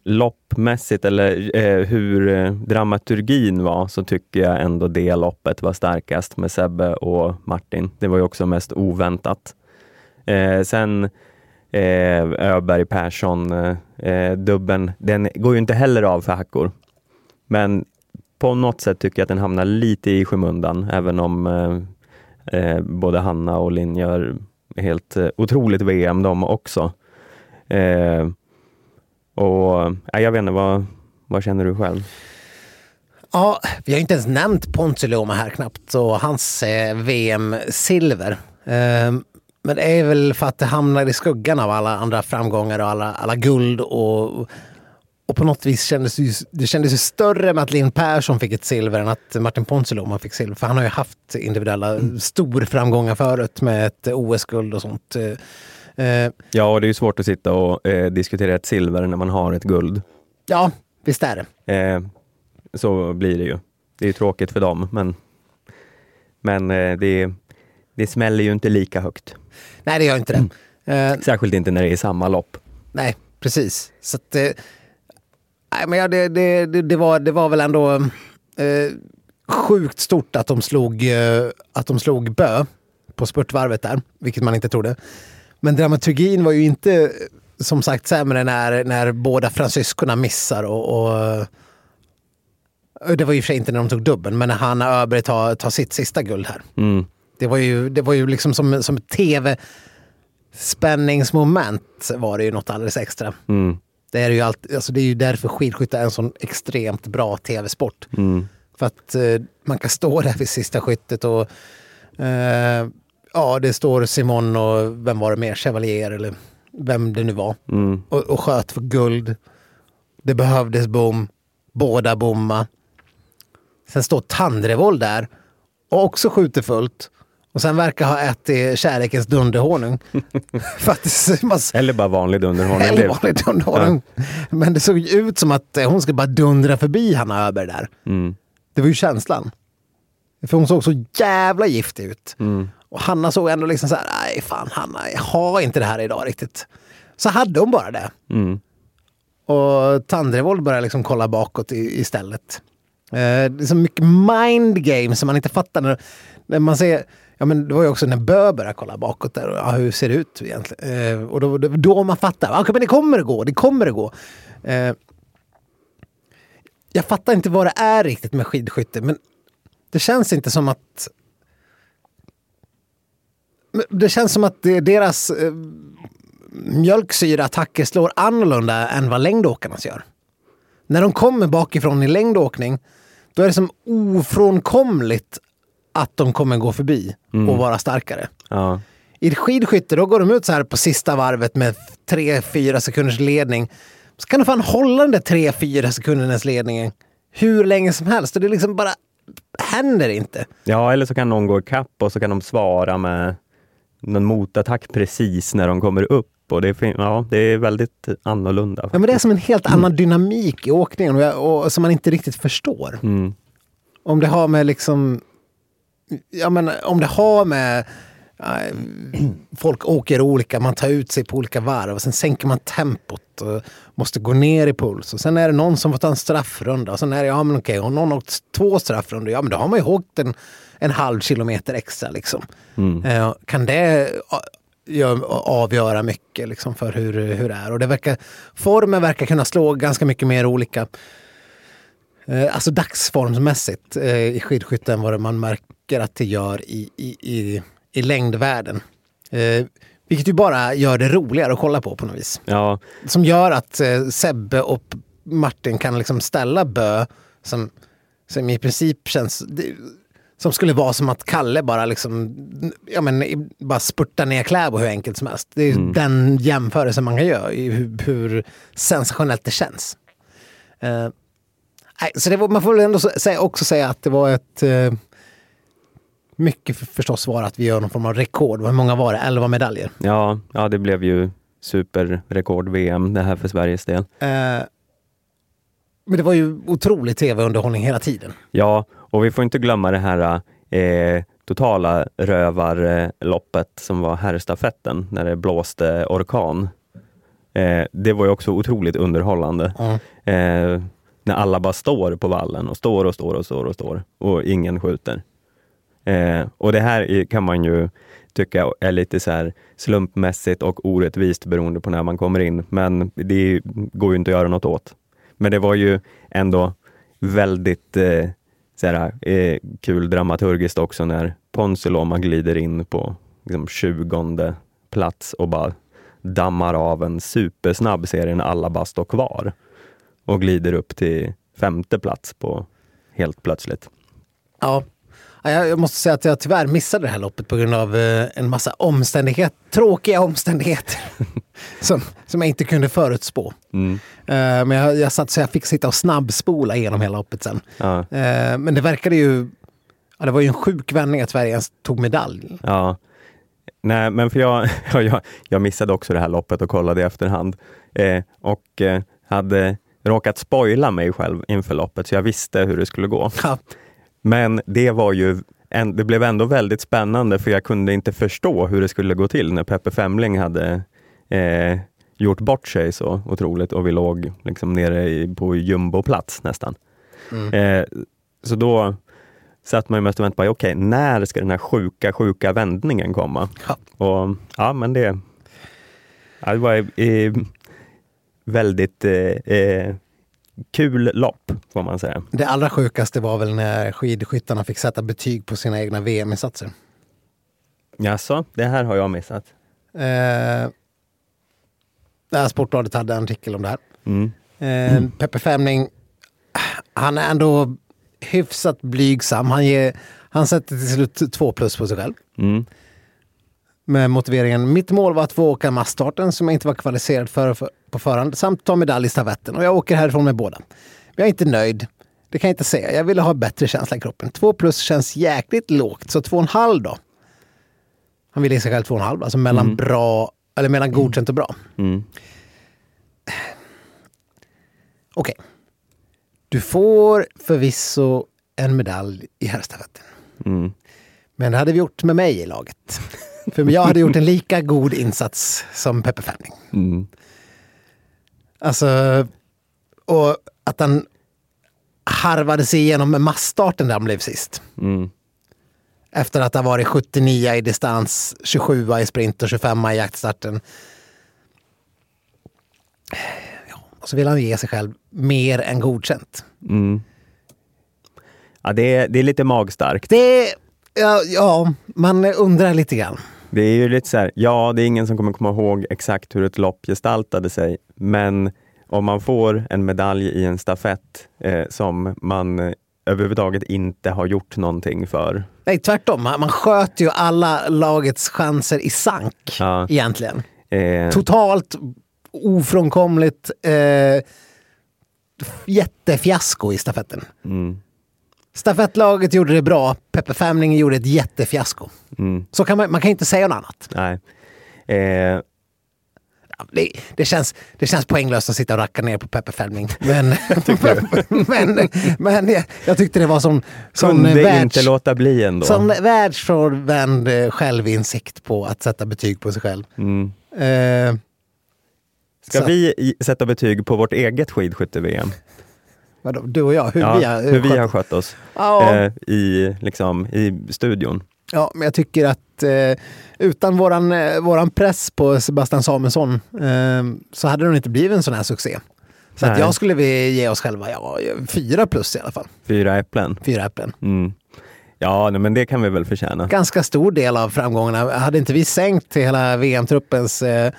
S4: loppmässigt eller eh, hur eh, dramaturgin var så tycker jag ändå det loppet var starkast med Sebbe och Martin. Det var ju också mest oväntat. Eh, sen eh, Öberg Persson eh, eh dubben, den går ju inte heller av för hackor. Men på något sätt tycker jag att den hamnar lite i skymundan även om eh, eh både Hanna och Linn gör helt eh, otroligt VM de också. Eh, och eh, jag vet inte, vad, vad känner du själv?
S3: Ja, vi har inte ens nämnt Ponsiluoma här knappt och hans eh, VM-silver. Eh, men det är väl för att det hamnar i skuggan av alla andra framgångar och alla, alla guld och, och på något vis kändes det, ju, det kändes ju större med att Linn Persson fick ett silver än att Martin Ponsiluoma fick silver. För han har ju haft individuella storframgångar förut med ett OS-guld och sånt. Eh, eh,
S4: Ja, och det är ju svårt att sitta och eh, diskutera ett silver när man har ett guld.
S3: ja, visst är det.
S4: Eh, så blir det ju. Det är ju tråkigt för dem, men, men eh, det, det smäller ju inte lika högt.
S3: Nej, det gör inte det. Eh,
S4: Särskilt inte när det är i samma lopp.
S3: Nej, precis. Så att, eh, nej, men ja, det, det, det, det, var, det var väl ändå eh, sjukt stort att de, slog, eh, att de slog Bö på spurtvarvet där, vilket man inte trodde. Men dramaturgin var ju inte eh, som sagt sämre när, när båda fransyskorna missar och, och och det var ju för sig inte när de tog dubben, men när Hanna Öberg tar, tar sitt sista guld här.
S4: Mm.
S3: Det var ju, det var ju liksom som, som ett tv-spänningsmoment var det ju något alldeles extra.
S4: Mm.
S3: Det är, ju allt, alltså det är ju därför skidskytte är en sån extremt bra tv-sport.
S4: Mm.
S3: För att eh, man kan stå där vid sista skyttet och eh, ja, det står Simon och vem var det mer, Chevalier eller vem det nu var.
S4: Mm.
S3: Och, och sköt för guld. Det behövdes bom. Båda bomma. Sen står Tandrevold där och också skjuter fullt. Och sen verkar ha ätit kärlekens dunderhonung. Man,
S4: Eller bara vanlig underhållning.
S3: eller vanlig dunderhonung. Men det såg ju ut som att eh, hon skulle bara dundra förbi Hanna Öberg där.
S4: Mm.
S3: Det var ju känslan. För hon såg så jävla giftig ut.
S4: Mm.
S3: Och Hanna såg ändå liksom så här, nej fan Hanna, jag har inte det här idag riktigt. Så hade hon bara det.
S4: Mm.
S3: Och Tandrevold började liksom kolla bakåt i, istället. Eh, det är så mycket mind game som man inte fattar. När, när man ser, ja men det var ju också när Bö började kolla bakåt där. Och, ja, hur ser det ut egentligen? Eh, och då, då, då man fattar, ah, okay, men det kommer att gå, det kommer att gå. Eh, jag fattar inte vad det är riktigt med skidskytte, men det känns inte som att det känns som att deras eh, mjölksyraattacker slår annorlunda än vad längdåkarnas gör. När de kommer bakifrån i längdåkning, då är det som ofrånkomligt att de kommer gå förbi och vara starkare.
S4: Ja.
S3: I skidskytte, då går de ut så här på sista varvet med 3-4 sekunders ledning. Så kan de fan hålla den där 3-4 sekundernas ledningen hur länge som helst. Och det liksom bara händer inte.
S4: ja, eller så kan någon gå ikapp och så kan de svara med någon motattack precis när de kommer upp. Och det, är ja, det är väldigt annorlunda.
S3: Ja, men det är som en helt annan dynamik i åkningen och, jag, och som man inte riktigt förstår.
S4: Mm.
S3: Om det har med liksom... Ja, men om det har med... eh, folk åker olika, man tar ut sig på olika varv och sen sänker man tempot och måste gå ner i puls. Och sen är det någon som får ta en straffrunda och sen är det, ja men okej, om någon har åkt två straffrundor, ja men då har man ju åkt en, en halv kilometer extra liksom.
S4: Mm.
S3: Eh, kan det gör, avgöra mycket liksom för hur, hur det är. Och det verkar, formen verkar kunna slå ganska mycket mer olika. Eh, alltså dagsformsmässigt eh, i skidskytte än vad man märker att det gör i, i, i, i längdvärlden. Eh, vilket ju bara gör det roligare att kolla på på något vis.
S4: Ja,
S3: Som gör att Sebbe och Martin kan liksom ställa Bö som, som i princip känns... Som skulle vara som att Kalle bara liksom, ja men bara spurtar ner Kläbo hur enkelt som helst. Det är
S4: Mm.
S3: den jämförelsen man kan göra i hur, hur sensationellt det känns. Nej, så det var, man får väl ändå säga, också säga att det var ett... eh, mycket för, förstås var att vi gör någon form av rekord. Hur många var det? 11 medaljer.
S4: ja, ja, det blev ju superrekord-VM det här för Sveriges del.
S3: Eh, men det var ju otrolig tv-underhållning hela tiden.
S4: Ja, och vi får inte glömma det här eh, totala rövarloppet som var herrstafetten när det blåste orkan. Eh, det var ju också otroligt underhållande.
S3: Mm.
S4: Eh, när alla bara står på vallen och står och står och står och står och ingen skjuter. Eh, och det här kan man ju tycka är lite så här slumpmässigt och orättvist beroende på när man kommer in, men det går ju inte att göra något åt. Men det var ju ändå väldigt eh, så här, eh, kul dramaturgiskt också när Ponsiluoma glider in på liksom, 20 plats och bara dammar av en supersnabb serie när alla bara står kvar och glider upp till femte plats på helt plötsligt.
S3: Ja. Ja, Jag måste säga att jag tyvärr missade det här loppet på grund av eh, en massa omständigheter, tråkiga omständigheter som, som jag inte kunde förutspå.
S4: Mm.
S3: Eh, Men jag, jag satt så jag fick sitta och snabbspola igenom hela loppet sen.
S4: Ja,
S3: Eh, Men det verkade ju... Ja, det var ju en sjuk vändning att Sverige ens tog medalj.
S4: ja. Nej, men för jag, ja, jag, jag missade också det här loppet och kollade i efterhand eh, och eh, hade råkat spoila mig själv inför loppet så jag visste hur det skulle gå.
S3: Ja,
S4: Men det var ju en, det blev ändå väldigt spännande för jag kunde inte förstå hur det skulle gå till när Peppe Femling hade eh, gjort bort sig så otroligt och vi låg liksom nere i, på jumboplats nästan. Eh, så då satt man ju mest och väntade på, okej, när ska den här sjuka, sjuka vändningen komma?
S3: Ja.
S4: Och ja, men det, ja, det var eh, väldigt eh, eh, kul lopp, får man säga.
S3: Det allra sjukaste var väl när skidskyttarna fick sätta betyg på sina egna VM-insatser.
S4: Jaså, det här har jag missat.
S3: Eh, här Sportbladet hade en artikel om det här.
S4: Mm.
S3: Eh, Peppe Femling, han är ändå hyfsat blygsam. Han, ger, han sätter till slut två plus på sig själv.
S4: Mm.
S3: Med motiveringen, mitt mål var att få åka massstarten som jag inte var kvalificerad för, för på förhand, samt ta medalj i stafetten. Och jag åker härifrån med båda. Men jag är inte nöjd. Det kan jag inte säga. Jag ville ha bättre känsla i kroppen. Två plus känns jäkligt lågt, så två och en halv då. Han ville ge sig själv två och en halv, alltså mellan bra, eller mellan godkänt och bra.
S4: Mm.
S3: Okej. Du får förvisso en medalj i herrstafetten.
S4: Mm.
S3: Men det hade vi gjort med mig i laget. För jag hade gjort en lika god insats som Peppe Femling.
S4: Mm.
S3: Alltså, och att han harvade sig igenom med massstarten där han blev sist.
S4: Mm.
S3: Efter att ha varit 79 i distans, 27 i sprint och 25 i jaktstarten. Ja, och så vill han ge sig själv mer än godkänt.
S4: Mm. Ja, det, är, det är lite magstarkt.
S3: Det, ja, ja, man undrar lite grann.
S4: Det är ju lite så här, ja, det är ingen som kommer komma ihåg exakt hur ett lopp gestaltade sig, men om man får en medalj i en stafett eh, som man eh, överhuvudtaget inte har gjort någonting för.
S3: Nej, tvärtom. Man, man sköt ju alla lagets chanser i sank
S4: Ja.
S3: egentligen.
S4: Eh,
S3: Totalt ofrånkomligt eh, jättefiasko i stafetten.
S4: mm,
S3: Stafettlaget gjorde det bra, Peppe Femling gjorde ett jättefiasko.
S4: mm,
S3: Så kan man, man kan inte säga något annat.
S4: nej. Eh,
S3: Det, det, känns, det känns poänglöst att sitta och racka ner på Peppe Femling. Men, men, men jag, jag tyckte det var sån, sån,
S4: kunde
S3: världs,
S4: inte låta bli ändå.
S3: sån världsfrånvänd eh, självinsikt på att sätta betyg på sig själv.
S4: Mm.
S3: Eh,
S4: Ska
S3: Så-
S4: vi sätta betyg på vårt eget skidskytte-VM?
S3: Vadå, du och jag, hur
S4: Ja,
S3: vi har,
S4: hur vi
S3: skött-
S4: har skött oss
S3: Ja.
S4: eh, i, liksom, i studion.
S3: Ja, men jag tycker att eh, utan våran, eh, våran press på Sebastian Samuelsson eh, så hade det inte blivit en sån här succé. Så att jag skulle vilja ge oss själva ja, fyra plus i alla fall.
S4: Fyra äpplen.
S3: Fyra äpplen.
S4: Mm. Ja, men det kan vi väl förtjäna.
S3: Ganska stor del av framgångarna. Hade inte vi sänkt hela VM-truppens eh,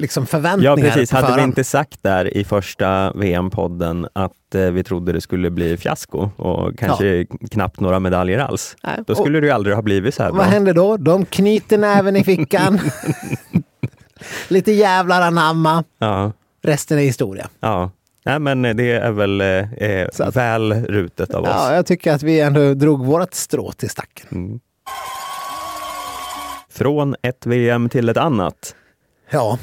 S3: liksom
S4: Ja,
S3: förväntningar
S4: precis.
S3: på
S4: Hade vi inte sagt där i första VM-podden att eh, vi trodde det skulle bli fiasko och kanske knappt några medaljer alls,
S3: Nej,
S4: då
S3: och-
S4: skulle det ju aldrig ha blivit så här bra.
S3: Vad händer då? De knyter näven i fickan. Lite jävlar anamma.
S4: Ja,
S3: Resten är historia.
S4: ja. Nej, men det är väl eh, eh,
S3: att-
S4: väl rutet av oss.
S3: Ja, jag tycker att vi ändå drog vårt strå till stacken.
S4: Mm. Från ett VM till ett annat.
S3: Ja,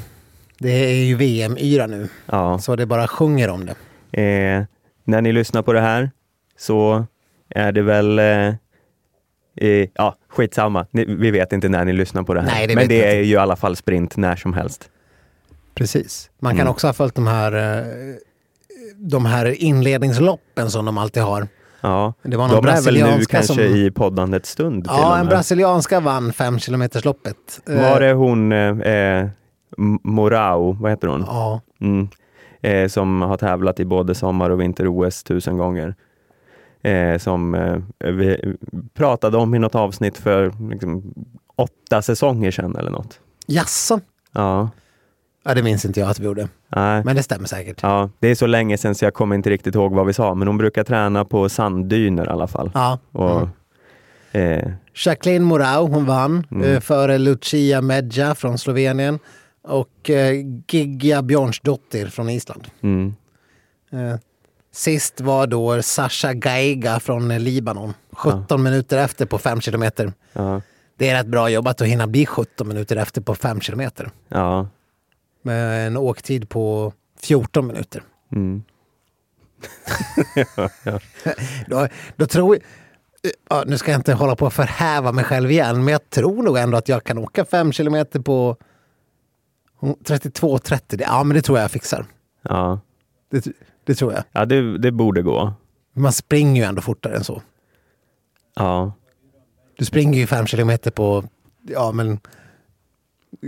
S3: det är ju VM-yra nu,
S4: Ja.
S3: så det bara sjunger om det.
S4: Eh, när ni lyssnar på det här så är det väl eh, eh, ja, skitsamma. Ni, vi vet inte när ni lyssnar på det här.
S3: Nej, det
S4: Men det är ju i alla fall sprint när som helst.
S3: Precis. Man kan
S4: Mm.
S3: också ha följt de här, eh, de här inledningsloppen som de alltid har.
S4: Ja,
S3: Det var någon
S4: de är väl nu
S3: brasilianska
S4: kanske
S3: som-
S4: i poddandets stund.
S3: Ja, en brasilianska vann fem kilometersloppet. Eh,
S4: Var det hon eh, M- Morao, vad heter hon?
S3: Ja,
S4: Mm. Eh, som har tävlat i både sommar och vinter-OS tusen gånger. Eh, som eh, vi pratade om i något avsnitt för liksom, åtta säsonger sedan eller något.
S3: jaså?
S4: Ja,
S3: Ja, det minns inte jag att vi gjorde.
S4: nej.
S3: Men det stämmer säkert.
S4: Ja, det är så länge sedan så jag kommer inte riktigt ihåg vad vi sa, men hon brukar träna på sanddyner i alla fall.
S3: Ja.
S4: Och,
S3: Mm. Jacqueline Morau, hon vann
S4: Mm.
S3: eh, före Lucia Medja från Slovenien och eh, Gigia Björnsdottir från Island.
S4: mm,
S3: Eh, sist var då Sasha Gaiga från eh, Libanon. 17 minuter efter på 5 kilometer.
S4: ja,
S3: Det är rätt bra jobbat att hinna bli 17 minuter efter på 5 kilometer.
S4: ja,
S3: Med en åktid på 14 minuter.
S4: mm,
S3: Då, då tror jag, ja, nu ska jag inte hålla på att förhäva mig själv igen, men jag tror nog ändå att jag kan åka 5 kilometer på 32-30. Ja, men det tror jag jag fixar.
S4: ja.
S3: Det, det tror jag.
S4: ja det, det borde gå.
S3: Man springer ju ändå fortare än så.
S4: Ja,
S3: Du springer ju 5 kilometer på, ja men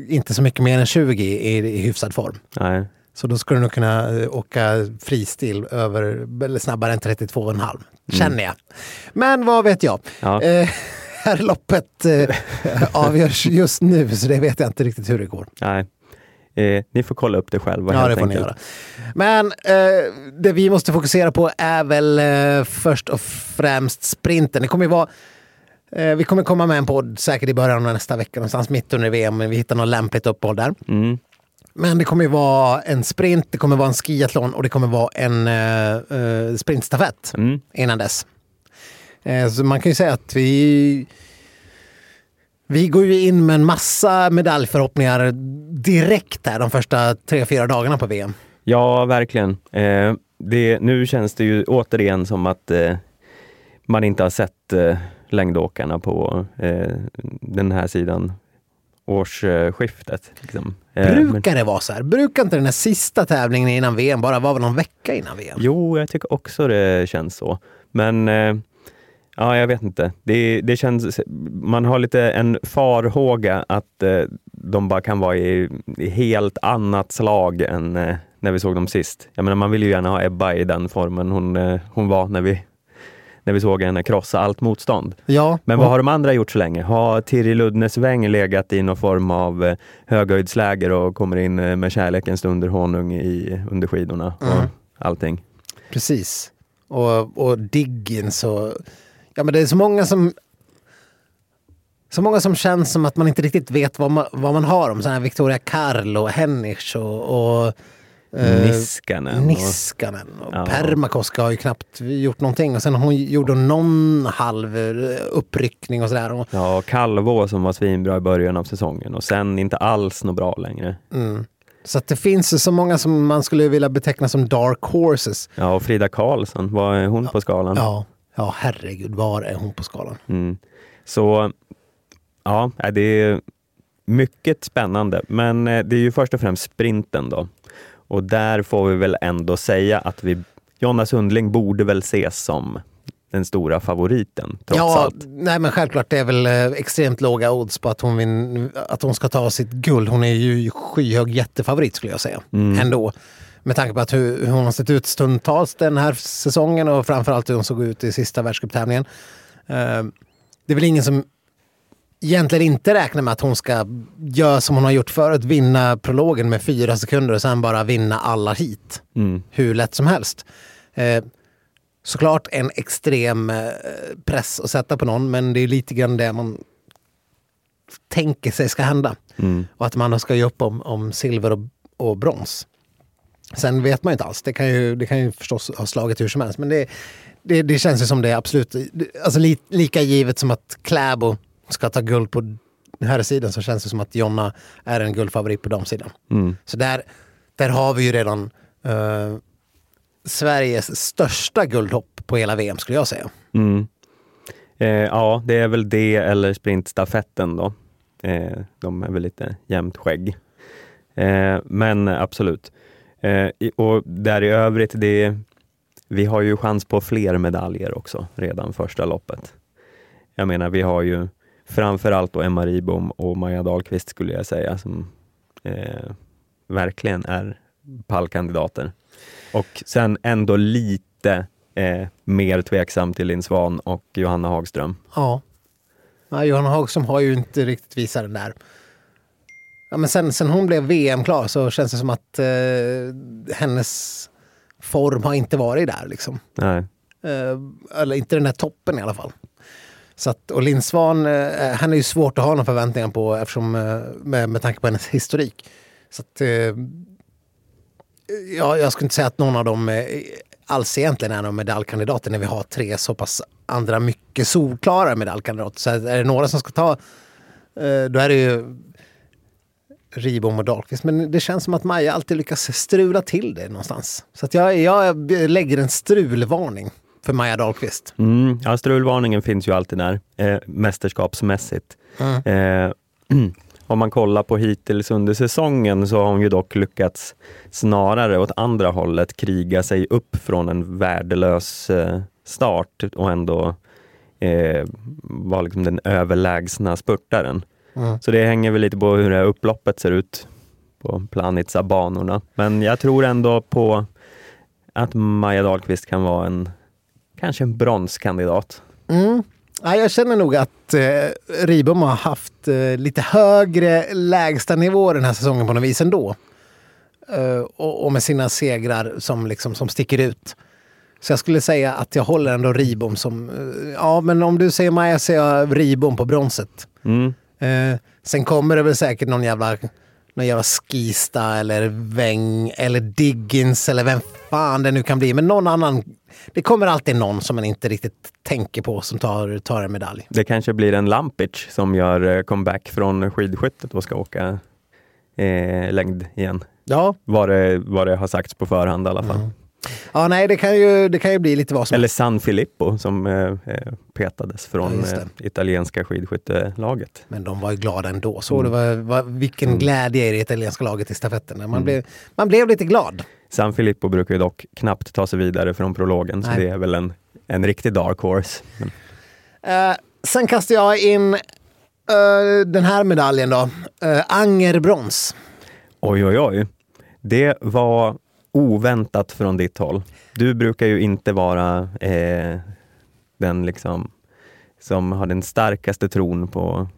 S3: inte så mycket mer än 20 i, i hyfsad form.
S4: nej.
S3: Så då skulle du nog kunna eh, åka fristil över, eller snabbare än 32,5. Känner jag. Men vad vet jag?
S4: Ja.
S3: Eh, här loppet eh, avgörs just nu så det vet jag inte riktigt hur det går.
S4: nej. Eh, ni får kolla upp det själva
S3: Ja, det får ni göra. Men eh, det vi måste fokusera på är väl eh, först och främst sprinten. Det kommer ju vara eh, vi kommer komma med en podd säkert i början av nästa vecka, någonstans mitt under VM, men vi hittar något lämpligt uppehåll där.
S4: Mm.
S3: Men det kommer ju vara en sprint, det kommer vara en skiathlon och det kommer vara en eh, sprintstafett
S4: Mm.
S3: innan dess. Så man kan ju säga att vi vi går ju in med en massa medaljförhoppningar direkt här de första tre, fyra dagarna på VM.
S4: Ja, verkligen. Eh, det, nu känns det ju återigen som att eh, man inte har sett eh, längdåkarna på eh, den här sidan årsskiftet. Liksom. Eh, men,
S3: Brukar det vara så här? Brukar inte den här sista tävlingen innan VM bara vara någon vecka innan VM?
S4: jo, jag tycker också det känns så. Men eh, ja, jag vet inte. Det, det känns, man har lite en farhåga att eh, de bara kan vara i, i helt annat slag än eh, när vi såg dem sist. Jag menar, man vill ju gärna ha Ebba i den formen hon, eh, hon var när vi, när vi såg henne krossa allt motstånd.
S3: Ja,
S4: Men
S3: och-
S4: vad har de andra gjort så länge? Har Tirri Ludnesväng legat i någon form av eh, höghöjdsläger och kommer in eh, med kärlekens underhonung i, under skidorna och
S3: Mm.
S4: allting?
S3: Precis. Och, och Diggins och... Ja men det är så många som... Så många som känns som att man inte riktigt vet vad man, vad man har om. Sådana här Victoria Karl och Hennisch och... och eh,
S4: Niskanen. och-
S3: Niskanen. Och
S4: Ja.
S3: Permakoska har ju knappt gjort någonting. Och sen hon gjorde någon halv eh, uppryckning och sådär.
S4: Ja, och Calvo som var svinbra i början av säsongen och sen inte alls något bra längre.
S3: mm. Så det finns så många som man skulle vilja beteckna som dark horses.
S4: Ja, och Frida Karlsson, vad är hon på skalan?
S3: Ja, ja herregud, var är hon på skalan?
S4: Mm. Så ja, det är mycket spännande. Men eh, det är ju först och främst sprinten då. Och där får vi väl ändå säga att vi, Jonna Sundling borde väl ses som den stora favoriten trots
S3: ja,
S4: allt.
S3: nej men självklart det är väl eh, extremt låga odds på att hon, vin, att hon ska ta sitt guld. Hon är ju skyhög jättefavorit skulle jag säga. Ändå. Med tanke på att hur, hon har sett ut stundtals den här säsongen och framförallt hur hon såg ut i sista världscuptävlingen. Eh, det är väl ingen som egentligen inte räknar med att hon ska göra som hon har gjort förut, vinna prologen med fyra sekunder och sen bara vinna alla hit.
S4: Mm.
S3: Hur lätt som helst. Eh, såklart en extrem eh, press att sätta på någon, men det är lite grann det man tänker sig ska hända.
S4: Mm.
S3: Och att man ska ge upp om, om silver och, och brons. Sen vet man ju inte alls, det kan ju, det kan ju förstås ha slagit hur som helst, men det, det, det känns ju som det är absolut, alltså li, lika givet som att Kläbo ska ta guld på här sidan så känns det som att Jonna är en guldfavorit på damsidan.
S4: Mm.
S3: Så där, där har vi ju redan eh, Sveriges största guldhopp på hela VM skulle jag säga.
S4: Mm. Eh, ja, det är väl det eller sprintstafetten då. Eh, de är väl lite jämnt skägg. Eh, men absolut. Eh, och där i övrigt, det, vi har ju chans på fler medaljer också redan första loppet. Jag menar, vi har ju framförallt då Emma Ribom och Maja Dahlqvist skulle jag säga som eh, verkligen är pallkandidater. Och sen ändå lite eh, mer tveksam till Linn Svan och Johanna Hagström.
S3: Ja. ja Johanna Hagström har ju inte riktigt visat den där. Ja, men sen, sen hon blev VM-klar så känns det som att eh, hennes form har inte varit där. Liksom.
S4: Nej.
S3: Eh, eller inte den där toppen i alla fall. Så att, och Linn Svan, eh, han är ju svårt att ha några förväntningar på eftersom, eh, med, med tanke på hennes historik. Så att, eh, ja, jag skulle inte säga att någon av dem eh, alls egentligen är någon medaljkandidater när vi har tre så pass andra mycket solklara medaljkandidater. Så är det några som ska ta, eh, då är det ju Ribom och Dahlqvist. Men det känns som att Maja alltid lyckas strula till det någonstans. Så att jag, jag lägger en strulvarning för Maja Dahlqvist.
S4: Mm, ja, strulvarningen finns ju alltid där, eh, mästerskapsmässigt. Eh, om man kollar på hittills under säsongen så har hon ju dock lyckats snarare åt andra hållet kriga sig upp från en värdelös eh, start och ändå eh, vara liksom den överlägsna spurtaren. Så det hänger väl lite på hur det här upploppet ser ut på Planitza-banorna. Men jag tror ändå på att Maja Dahlqvist kan vara en kanske en bronskandidat.
S3: Mm. Ja, jag känner nog att eh, Ribom har haft eh, lite högre lägsta nivå den här säsongen på något vis ändå. Eh, och, och med sina segrar som, liksom, som sticker ut. Så jag skulle säga att jag håller ändå Ribom som... Eh, ja, men om du säger Maja är jag Ribom på bronset.
S4: Mm.
S3: Eh, sen kommer det väl säkert någon jävla, någon jävla Skista eller Weng eller Diggins eller vem fan det nu kan bli. Men någon annan. Det kommer alltid någon som man inte riktigt tänker på som tar, tar en medalj.
S4: Det kanske blir en Lampic som gör eh, comeback från skidskyttet och ska åka eh, längd igen.
S3: Ja,
S4: Vad det, vad det har sagts på förhand i alla fall.
S3: Ja nej det kan, ju, det kan ju bli lite vad som
S4: Eller San Filippo som eh, eh, petades
S3: Ja,
S4: från
S3: det.
S4: eh, italienska skidskyttelaget.
S3: Men de var ju glada ändå. Så det var, var, vilken glädje i det italienska laget i stafetten. Man, blev, man blev lite glad.
S4: San Filippo brukar ju dock knappt ta sig vidare från prologen, så
S3: Nej.
S4: det är väl en, en riktig dark horse. Men,
S3: Eh, sen kastar jag in eh, den här medaljen då. Uh, Angerbrons.
S4: oj, oj, oj. Det var oväntat från ditt håll. Du brukar ju inte vara eh, den liksom som har den starkaste tron på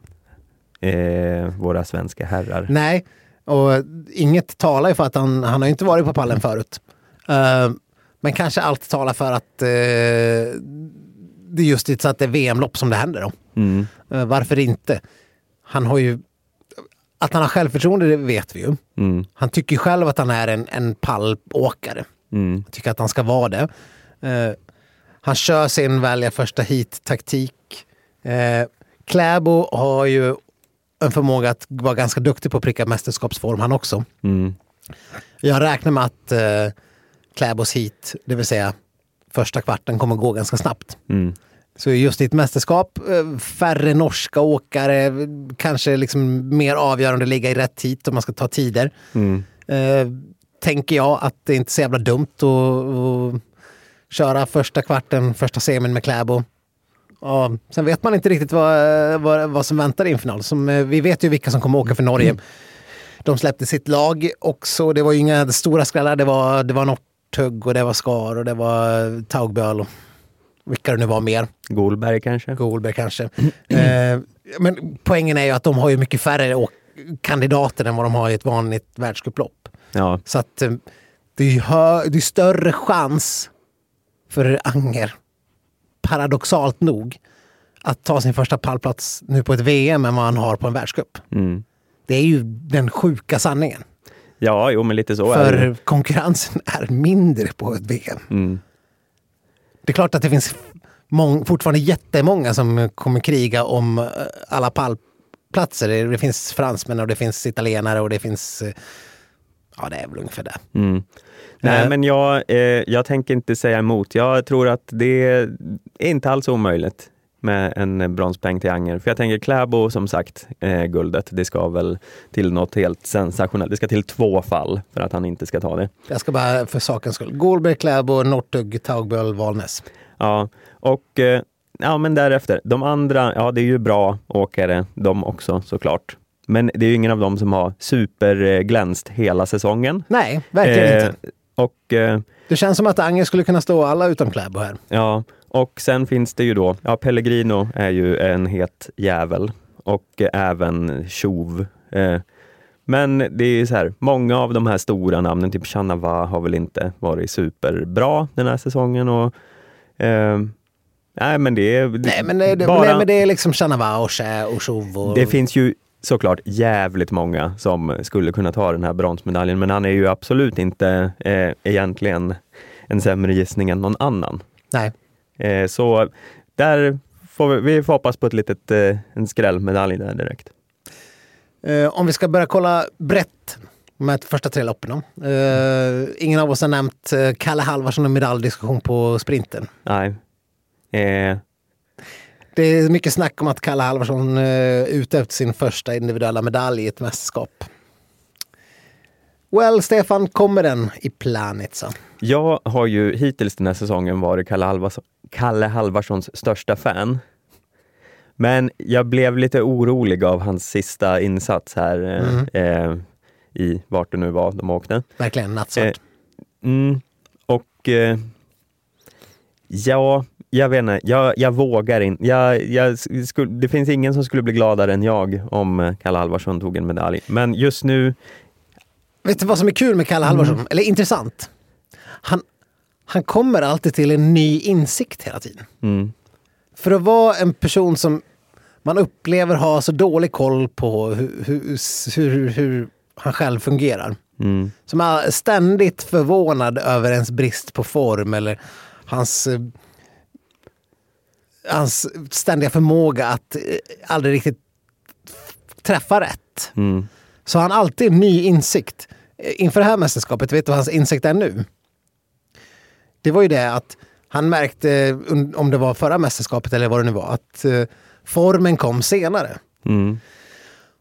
S4: eh, våra svenska herrar.
S3: Nej, och inget talar ju för att han, han har inte varit på pallen förut. Eh, men kanske allt talar för att eh, det är just så att det är VM-lopp som det händer då.
S4: Mm.
S3: Eh, varför inte? Han har ju... Att han har självförtroende det vet vi ju.
S4: Mm.
S3: Han tycker själv att han är en, en pallåkare.
S4: Mm.
S3: Tycker att han ska vara det. Eh, han kör sin välja första hit-taktik. Eh, Kläbo har ju en förmåga att vara ganska duktig på att pricka mästerskapsform han också.
S4: Mm.
S3: Jag räknar med att eh, Kläbos hit, det vill säga första kvarten, kommer gå ganska snabbt.
S4: Mm.
S3: Så just i ett mästerskap, eh, färre norska åkare, kanske liksom mer avgörande att ligga i rätt hit om man ska ta tider.
S4: Mm.
S3: Eh, tänker jag att det är inte är så jävla dumt att, att köra första kvarten, första semin med Kläbo. Och sen vet man inte riktigt vad, vad, vad som väntar i en final. Som, eh, vi vet ju vilka som kommer åka för Norge. De släppte sitt lag också. Det var ju inga stora skrällar. Det var, det var Northug och det var Skar och det var Taugböl vilka det nu var mer.
S4: Golberg kanske?
S3: Golberg kanske. Eh, men poängen är ju att de har ju mycket färre kandidater än vad de har i ett vanligt världscuplopp.
S4: Ja,
S3: Så att eh, det är, hö- det är större chans för Anger, paradoxalt nog, att ta sin första pallplats nu på ett VM än vad han har på en världscup.
S4: mm.
S3: Det är ju den sjuka sanningen.
S4: ja jo men lite så är det.
S3: För konkurrensen är mindre på ett VM.
S4: Mm.
S3: Det är klart att det finns mång, fortfarande jättemånga som kommer kriga om eh, alla pallplatser. Det, finns fransmän och det finns italienare och det finns... eh, Ja, det är väl ungefär det.
S4: Mm. Nej,
S3: Eh.
S4: men jag, eh, jag tänker inte säga emot. Jag tror att det är inte alls omöjligt med en bronspeng till Anger. För jag tänker Kläbo, som sagt, eh, guldet, det ska väl till något helt sensationellt. Det ska till två fall för att han inte ska ta det.
S3: Jag ska bara för sakens skull. Golberg, Kläbo, Northug, Taugböl, Valnäs.
S4: Ja, och eh, ja, men därefter, de andra, ja det är ju bra åkare de också såklart. Men det är ju ingen av dem som har superglänst hela säsongen.
S3: Nej, verkligen
S4: Eh,
S3: inte.
S4: Och eh,
S3: Det känns som att Anger skulle kunna stå alla utom Kläbo här.
S4: Ja, och sen finns det ju då, ja Pellegrino är ju en het jävel och även Tjov. Eh, men det är så här, många av de här stora namnen, typ Chanava har väl inte varit superbra den här säsongen och eh, nej men det är
S3: Nej, men det,
S4: bara,
S3: nej, men det är liksom Chanava och Ché och Chauve och...
S4: det finns ju såklart jävligt många som skulle kunna ta den här bronsmedaljen, men han är ju absolut inte eh, egentligen en sämre gissning än någon annan.
S3: Nej.
S4: Eh, så där får vi, vi får hoppas på ett litet, eh, en skrällmedalj där direkt.
S3: Eh, om vi ska börja kolla brett med första tre loppen. ingen av oss har nämnt eh, Kalle Halvarsson och medaljdiskussion på sprinten.
S4: Nej. Eh,
S3: Det är mycket snack om att Kalle Halvarsson är ute efter sin första individuella medalj i ett mästerskap. Well, Stefan, kommer den i Planitza?
S4: jag har ju hittills den här säsongen varit Kalle, Halvarsson, Kalle Halvarssons största fan. Men jag blev lite orolig av hans sista insats här eh, eh, i vart det nu var de åkte.
S3: Verkligen nattsvart.
S4: Eh, Mm, och eh, ja, jag vet inte, jag, jag vågar inte. Jag, jag skulle, det finns ingen som skulle bli gladare än jag om eh, Kalle Alvarsson tog en medalj. Men just nu,
S3: Vet du vad som är kul med Kalle Halvarsson?
S4: Mm.
S3: Eller intressant? Han, han kommer alltid till en ny insikt hela tiden.
S4: mm,
S3: För att vara en person som man upplever har så dålig koll på hur, hur, hur, hur han själv fungerar.
S4: mm,
S3: Som är ständigt förvånad över ens brist på form eller hans, eh, hans ständiga förmåga att eh, aldrig riktigt träffa rätt.
S4: mm,
S3: Så han alltid ny insikt. Eh, Inför det här mästerskapet, vet du vad hans insikt är nu? Det var ju det att han märkte, om det var förra mästerskapet eller vad det nu var, att eh, formen kom senare.
S4: mm,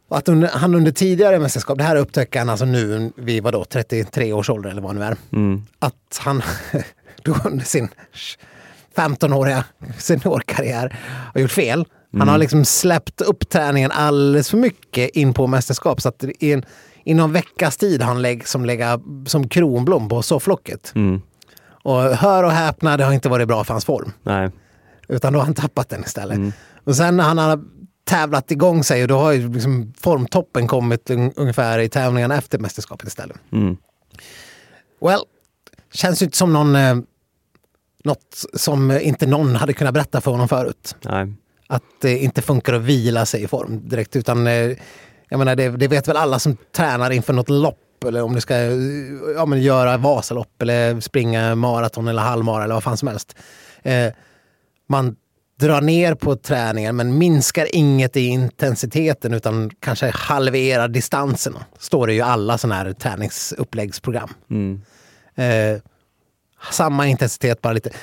S3: Och att under, han under tidigare mästerskap, det här upptäcker han alltså nu vid vadå, 33 års ålder eller vad det nu är.
S4: mm,
S3: Att han då under sin 15-åriga seniorkarriär har gjort fel. Han har liksom släppt upp träningen alldeles för mycket in på mästerskap. Så att i en, i någon veckas tid har han lägg, som lägga som kronblom på sofflocket.
S4: mm,
S3: Och hör och häpna, det har inte varit bra för hans form.
S4: nej,
S3: Utan då har han tappat den istället. Och sen när han har tävlat igång sig, och då har ju liksom formtoppen kommit un- ungefär i tävlingarna efter mästerskapet istället.
S4: mm,
S3: Well, känns ju inte som någon, eh, något som inte någon hade kunnat berätta för honom förut.
S4: nej,
S3: Att det inte funkar att vila sig i form direkt. Utan eh, jag menar, det, det vet väl alla som tränar inför något lopp. Eller om du ska ja, men göra Vasalopp eller springa maraton eller halvmara eller vad fan som helst. Eh, man drar ner på träningen men minskar inget i intensiteten utan kanske halverar distanserna. Står det ju alla sådana här träningsuppläggsprogram.
S4: mm,
S3: Eh, samma intensitet, bara lite. I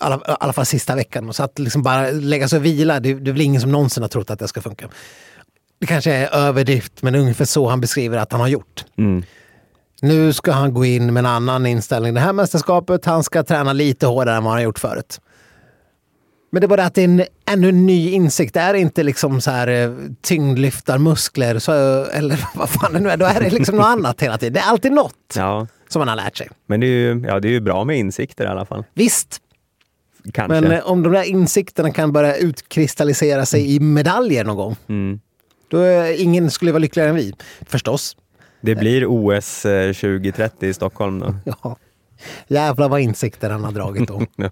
S3: alla, alla fall sista veckan. Så att liksom bara lägga sig och vila, det, det är väl ingen som någonsin har trott att det ska funka. Det kanske är överdrift, men ungefär så han beskriver att han har gjort.
S4: mm,
S3: Nu ska han gå in med en annan inställning. Det här mästerskapet, han ska träna lite hårdare än vad han har gjort förut. Men det är bara det att det är en ännu en ny insikt. Det är inte liksom så här eh, tyngdlyftarmuskler, så, eller vad fan det nu är. Då är det liksom något annat hela tiden. Det är alltid något
S4: Ja,
S3: som man har lärt sig.
S4: men det är ju, ja, det är ju bra med insikter i alla fall.
S3: Visst,
S4: Kanske.
S3: men eh, om de där insikterna kan börja utkristallisera sig i medaljer någon gång,
S4: Mm.
S3: då är ingen skulle vara lyckligare än vi. Förstås.
S4: Det blir OS eh, 2030 i Stockholm då.
S3: Ja. Jävlar vad insikter han har dragit då.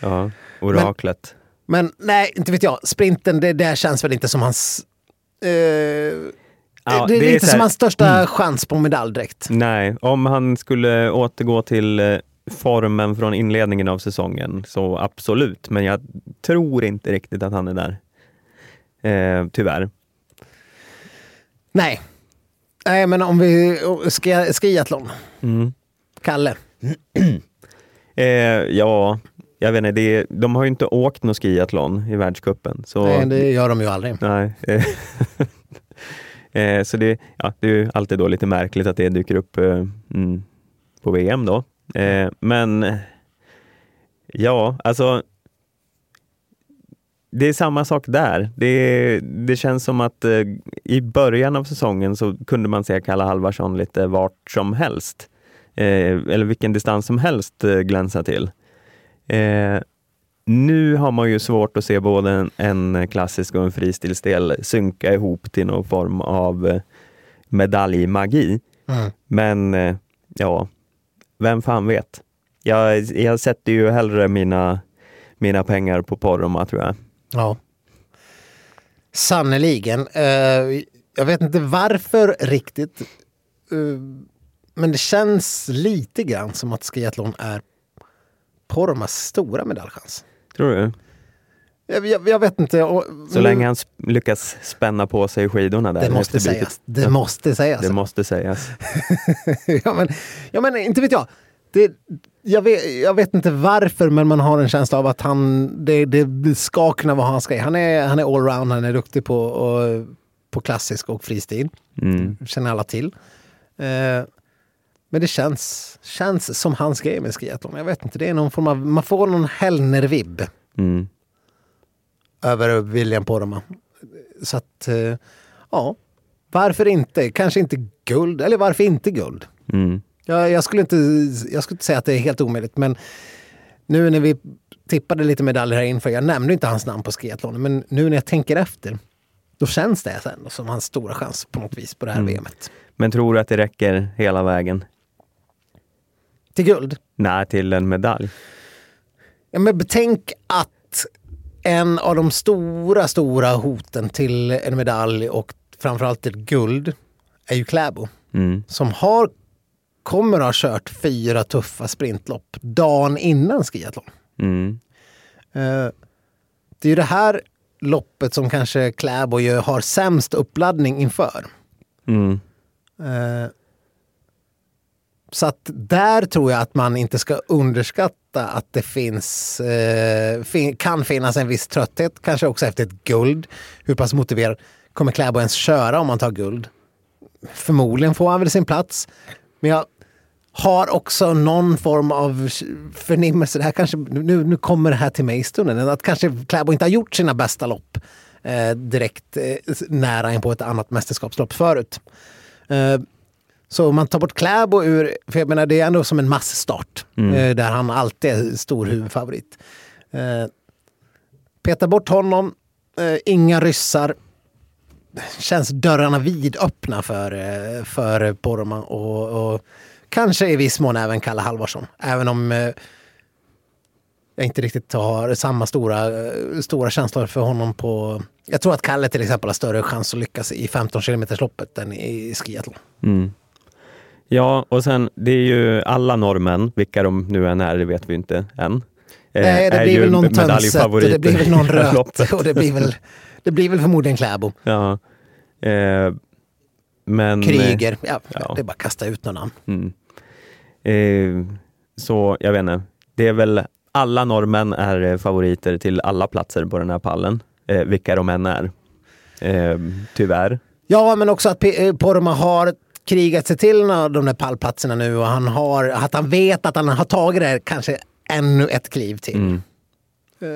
S4: Ja, oraklet.
S3: Men nej, inte vet jag. Sprinten, det där känns väl inte som hans... Eh,
S4: Ja,
S3: det, är
S4: det är
S3: inte som hans största chans på medalj direkt.
S4: Nej, om han skulle återgå till eh, formen från inledningen av säsongen så absolut, men jag tror inte riktigt att han är där. Eh, tyvärr.
S3: Nej. Nej, men om vi... Ska, skiathlon.
S4: Mm.
S3: Kalle.
S4: Eh, ja, jag vet inte, det, de har ju inte åkt någon skiathlon i världscupen. Så,
S3: Nej, det gör de ju aldrig.
S4: nej. eh, så det, ja, det är ju alltid då lite märkligt att det dyker upp eh, mm, på VM då. Eh, men ja, alltså det är samma sak där. Det, det känns som att eh, i början av säsongen så kunde man se Kalle Halvarsson lite vart som helst. Eh, eller vilken distans som helst eh, glänsa till. Eh, nu har man ju svårt att se både en, en klassisk och en fristilsdel synka ihop till någon form av eh, medaljmagi.
S3: Mm.
S4: Men eh, ja, vem fan vet? Jag, jag sätter ju hellre mina, mina pengar på Poromaa tror jag.
S3: Ja. Sannerligen. Eh, jag vet inte varför riktigt. Eh, men det känns lite grann som att skiathlon är Poromas stora medaljchans.
S4: Tror du?
S3: Jag, jag, jag vet inte. Och,
S4: Så länge han lyckas spänna på sig skidorna där.
S3: Det måste sägas. Det måste sägas.
S4: Det måste sägas.
S3: ja, men, ja, men inte vet jag. Det, jag, vet, jag vet inte varför, men man har en känsla av att han, det, det ska kunna vara hans grej. Han är, han är allround, han är duktig på, och, på klassisk och fristil.
S4: Mm.
S3: känner alla till. Eh, men det känns, känns som hans grej med skiathlon. Jag vet inte, det är någon form av, man får någon Hellner-vibb
S4: Mm.
S3: över William Poromaa. Så att, eh, ja, varför inte? Kanske inte guld, eller varför inte guld?
S4: Mm.
S3: Jag, jag, skulle inte, jag skulle inte säga att det är helt omöjligt, men nu när vi tippade lite medaljer här inför, jag nämnde inte hans namn på skiathlon, men nu när jag tänker efter, då känns det ändå som hans stora chans på något vis på det här
S4: Mm.
S3: VMet.
S4: Men tror du att det räcker hela vägen?
S3: Till guld.
S4: Nej, till en medalj.
S3: Ja, men betänk att en av de stora, stora hoten till en medalj och framförallt ett guld är ju Kläbo.
S4: Mm.
S3: Som har, kommer ha kört fyra tuffa sprintlopp dagen innan skiathlon.
S4: Mm.
S3: Eh, Det är ju det här loppet som kanske Kläbo har sämst uppladdning inför.
S4: Mm.
S3: Eh, Så att där tror jag att man inte ska underskatta att det finns, eh, kan finnas en viss trötthet, kanske också efter ett guld. Hur pass motiverad kommer Kläbo ens köra om man tar guld? Förmodligen får han väl sin plats. Men jag har också någon form av förnimmelse. Det här kanske, nu, nu kommer det här till mig i stunden. Att kanske Kläbo inte har gjort sina bästa lopp eh, direkt eh, nära in på ett annat mästerskapslopp förut. Eh, så man tar bort Kläbo ur, för jag menar det är ändå som en massstart. Eh, där han alltid är stor huvudfavorit. Eh, peta bort honom, eh, inga ryssar. Känns dörrarna vidöppna för, för Poromaa och, och kanske i viss mån även Kalle Halvarsson. Även om eh, jag inte riktigt har samma stora, eh, stora känslor för honom på... Jag tror att Kalle till exempel har större chans att lyckas i 15 km loppet än i skiathlon.
S4: Mm. Ja, och sen det är ju alla norrmän, vilka de nu än är, det vet vi inte än. eh,
S3: Nej, det blir väl någon Tönset och det blir väl någon Röt och det blir väl, det blir väl förmodligen Kläbo.
S4: Ja. Eh, men,
S3: Kryger, ja,
S4: ja.
S3: det är bara att kasta ut någon namn.
S4: Mm. Eh, så jag vet inte, det är väl alla norrmän är eh, favoriter till alla platser på den här pallen, eh, vilka de än är. Eh, tyvärr.
S3: Ja, men också att P- eh, Poromaa har krigat sig till de där pallplatserna nu och han har, att han vet att han har tagit det här kanske ännu ett kliv till.
S4: Mm.
S3: Eh,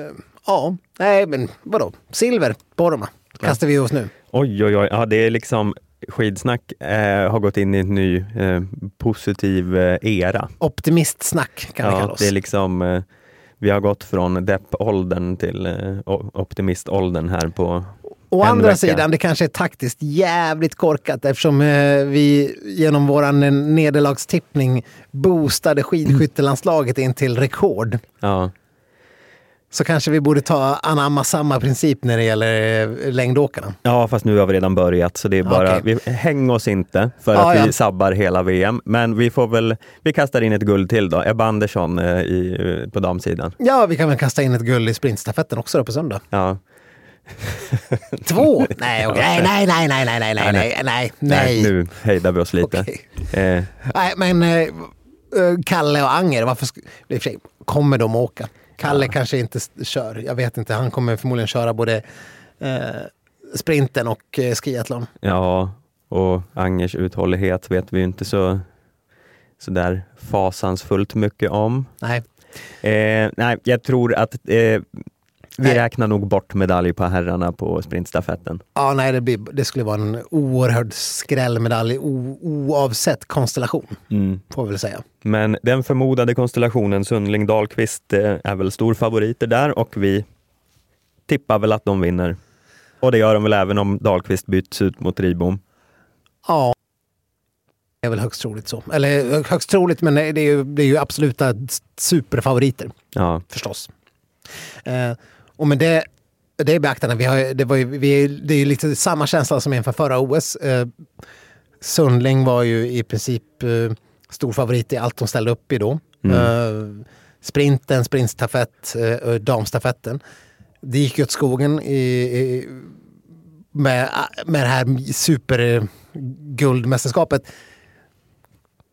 S3: ja, nej men vadå? Silver, Poromaa kastar vi oss nu.
S4: Oj, oj, oj. Ja, det är liksom skidsnack eh, har gått in i en ny eh, positiv eh, era.
S3: Optimistsnack kan vi kalla
S4: Ja,
S3: oss.
S4: det är liksom, eh, vi har gått från deppåldern till eh, optimiståldern här på
S3: Å andra
S4: vecka.
S3: sidan, det kanske är taktiskt jävligt korkat eftersom eh, vi genom våran nederlagstippning boostade skidskyttelandslaget in till rekord.
S4: Ja,
S3: Så kanske vi borde ta anamma samma princip när det gäller eh, längdåkarna.
S4: ja, fast nu har vi redan börjat så det är bara,
S3: Okej.
S4: vi häng oss inte för
S3: Ja,
S4: att vi
S3: ja.
S4: sabbar hela VM. Men vi får väl, vi kastar in ett guld till då. Ebba Andersson eh, i, på damsidan.
S3: Ja, vi kan väl kasta in ett guld i sprintstafetten också då på söndag.
S4: Ja.
S3: Två? Nej, okej. nej, nej, nej, nej, nej, nej, nej, nej, nej.
S4: nu hejdar vi oss lite.
S3: Okej.
S4: Eh,
S3: Nej, men eh, eh, Kalle och Anger, varför sk- kommer de åka? Kalle kanske inte kör, jag vet inte. Han kommer förmodligen köra både eh, sprinten och eh, skiathlon.
S4: Ja, och Angers uthållighet vet vi inte så, så där fasansfullt mycket om.
S3: Nej,
S4: Eh, nej, jag tror att eh, vi räknar nog bort medalj på herrarna på sprintstafetten.
S3: ja, nej det, blir, det skulle vara en oerhörd skrällmedalj o, oavsett konstellation,
S4: Mm.
S3: får vi väl säga.
S4: Men den förmodade konstellationen Sundling Dahlqvist eh, är väl storfavoriter där och vi tippar väl att de vinner. Och det gör de väl även om Dahlqvist byts ut mot Ribom.
S3: Ja, det är väl högst troligt så. Eller högst troligt, men det är ju, det är ju absoluta superfavoriter.
S4: Ja,
S3: förstås. Eh, och med det, det i beaktande, vi har, det, var ju, vi, det är ju lite samma känsla som inför förra OS. Eh, Sundling var ju i princip eh, stor favorit i allt de ställde upp i då. Eh, sprinten, sprintstafett, eh, och damstafetten. Det gick ju åt skogen i, i, med, med det här superguldmästerskapet.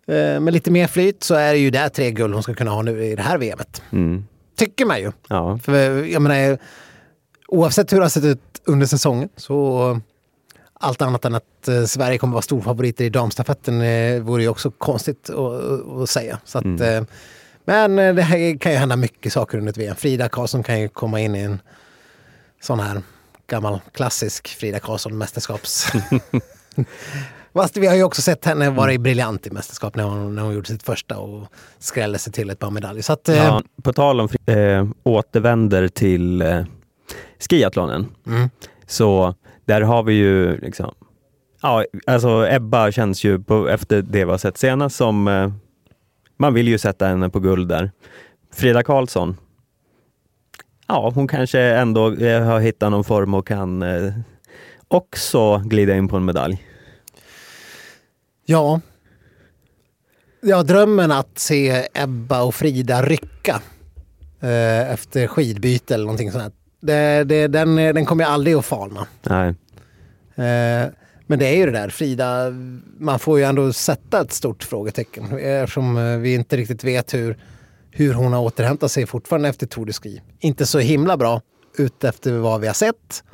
S3: Eh, med lite mer flyt så är det ju där tre guld hon ska kunna ha nu i det här VMet.
S4: mm.
S3: Tycker man ju.
S4: ja.
S3: För jag menar, oavsett hur det har sett ut under säsongen så allt annat än att eh, Sverige kommer vara storfavoriter i damstafetten eh, vore ju också konstigt att, säga. Så att, eh, men eh, det här kan ju hända mycket saker under ett VM. Frida Karlsson kan ju komma in i en sån här gammal klassisk Frida Karlsson-mästerskaps... Fast vi har ju också sett henne vara briljant i mästerskap när hon, när hon gjorde sitt första och skrällde sig till ett par medaljer. Så att, eh,
S4: Ja, på tal om eh, återvänder till eh, skiathlonen.
S3: Mm.
S4: Så där har vi ju liksom, ja, alltså Ebba känns ju på, efter det vi har sett senast som, eh, man vill ju sätta henne på guld där. Frida Karlsson, ja hon kanske ändå eh, har hittat någon form och kan eh, också glida in på en medalj.
S3: Ja. Ja, drömmen att se Ebba och Frida rycka eh, efter skidbyte eller någonting sånt. Det, det, den, den kommer ju aldrig att falna.
S4: Nej.
S3: Eh, men det är ju det där, Frida, man får ju ändå sätta ett stort frågetecken eftersom eh, vi inte riktigt vet hur, hur hon har återhämtat sig fortfarande efter Tour de Ski. Inte så himla bra ut efter vad vi har sett.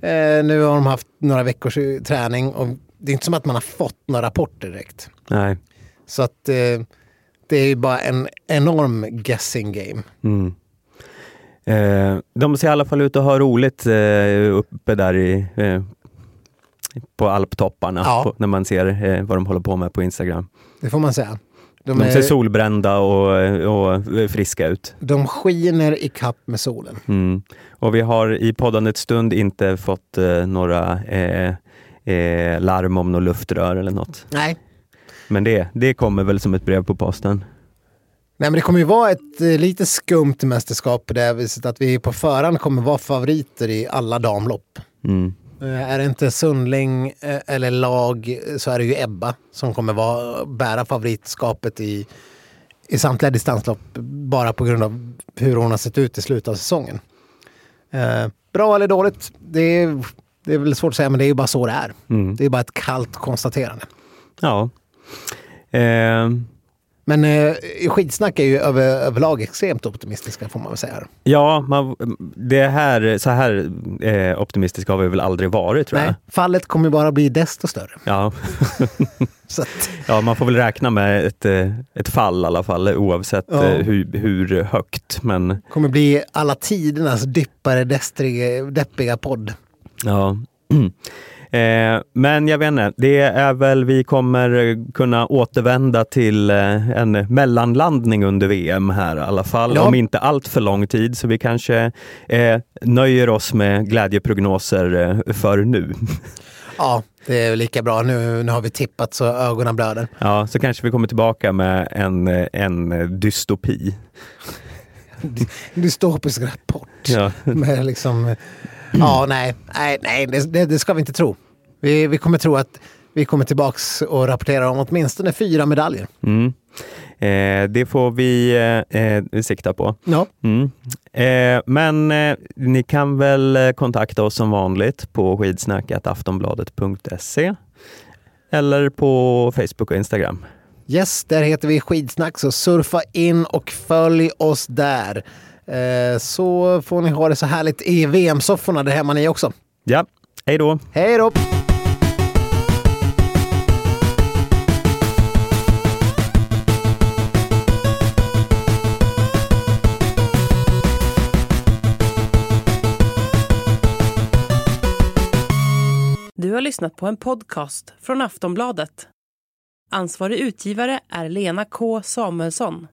S3: Eh, nu har de haft några veckors eh, träning och det är inte som att man har fått några rapporter direkt.
S4: Nej.
S3: Så att eh, det är ju bara en enorm guessing game.
S4: Mm. Eh, de ser i alla fall ut att ha roligt eh, uppe där i, eh, på alptopparna
S3: Ja.
S4: på, när man ser eh, vad de håller på med på Instagram.
S3: Det får man säga. De,
S4: De ser
S3: är,
S4: solbrända och, och friska ut.
S3: de skiner i kapp med solen.
S4: Mm. Och vi har i poddandets stund inte fått eh, några eh, larm om något luftrör eller något.
S3: Nej.
S4: Men det, det kommer väl som ett brev på posten.
S3: Nej men det kommer ju vara ett eh, lite skumt mästerskap på det viset att vi på förhand kommer vara favoriter i alla damlopp.
S4: Mm.
S3: Eh, Är det inte Sundling eh, eller lag så är det ju Ebba som kommer vara, bära favoritskapet i, i samtliga distanslopp bara på grund av hur hon har sett ut i slutet av säsongen. Eh, bra eller dåligt, det är, det är väl svårt att säga men det är ju bara så det är.
S4: Mm.
S3: Det är bara ett kallt konstaterande.
S4: Ja. Eh,
S3: Men eh, skidsnack är ju över, överlag extremt optimistiska får man väl säga.
S4: Ja, man, det här, så här eh, optimistiska har vi väl aldrig varit tror
S3: Nej,
S4: jag.
S3: fallet kommer bara bli desto större.
S4: Ja. Ja, man får väl räkna med ett, eh, ett fall i alla fall oavsett
S3: Ja.
S4: eh, hur, hur högt. Men
S3: kommer bli alla tidernas dyppare, destriga, deppiga podd.
S4: Ja. Eh, men jag vet inte, det är väl, vi kommer kunna återvända till eh, en mellanlandning under VM här i alla fall,
S3: Ja.
S4: om inte allt för lång tid, så vi kanske eh, nöjer oss med glädjeprognoser eh, för nu.
S3: Ja, det är lika bra. Nu, nu har vi tippat så ögonen blöder.
S4: Ja, så kanske vi kommer tillbaka med en, en dystopi.
S3: Dystopisk rapport.
S4: Ja.
S3: Med liksom, ja, nej, nej, nej det, det, ska vi inte tro. Vi, vi kommer tro att vi kommer tillbaks och rapporterar om åtminstone fyra medaljer.
S4: Mm. Eh, det får vi eh, eh, sikta på.
S3: Ja,
S4: Mm. Eh, men eh, ni kan väl kontakta oss som vanligt på skidsnackataftonbladet.se eller på Facebook och Instagram.
S3: yes, där heter vi Skidsnack, så surfa in och följ oss där. Eh, så får ni ha det så härligt i VM-sofforna där hemma ni också.
S4: Ja, hej då!
S3: Hej då!
S1: Du har lyssnat på en podcast från Aftonbladet. Ansvarig utgivare är Lena K Samuelsson.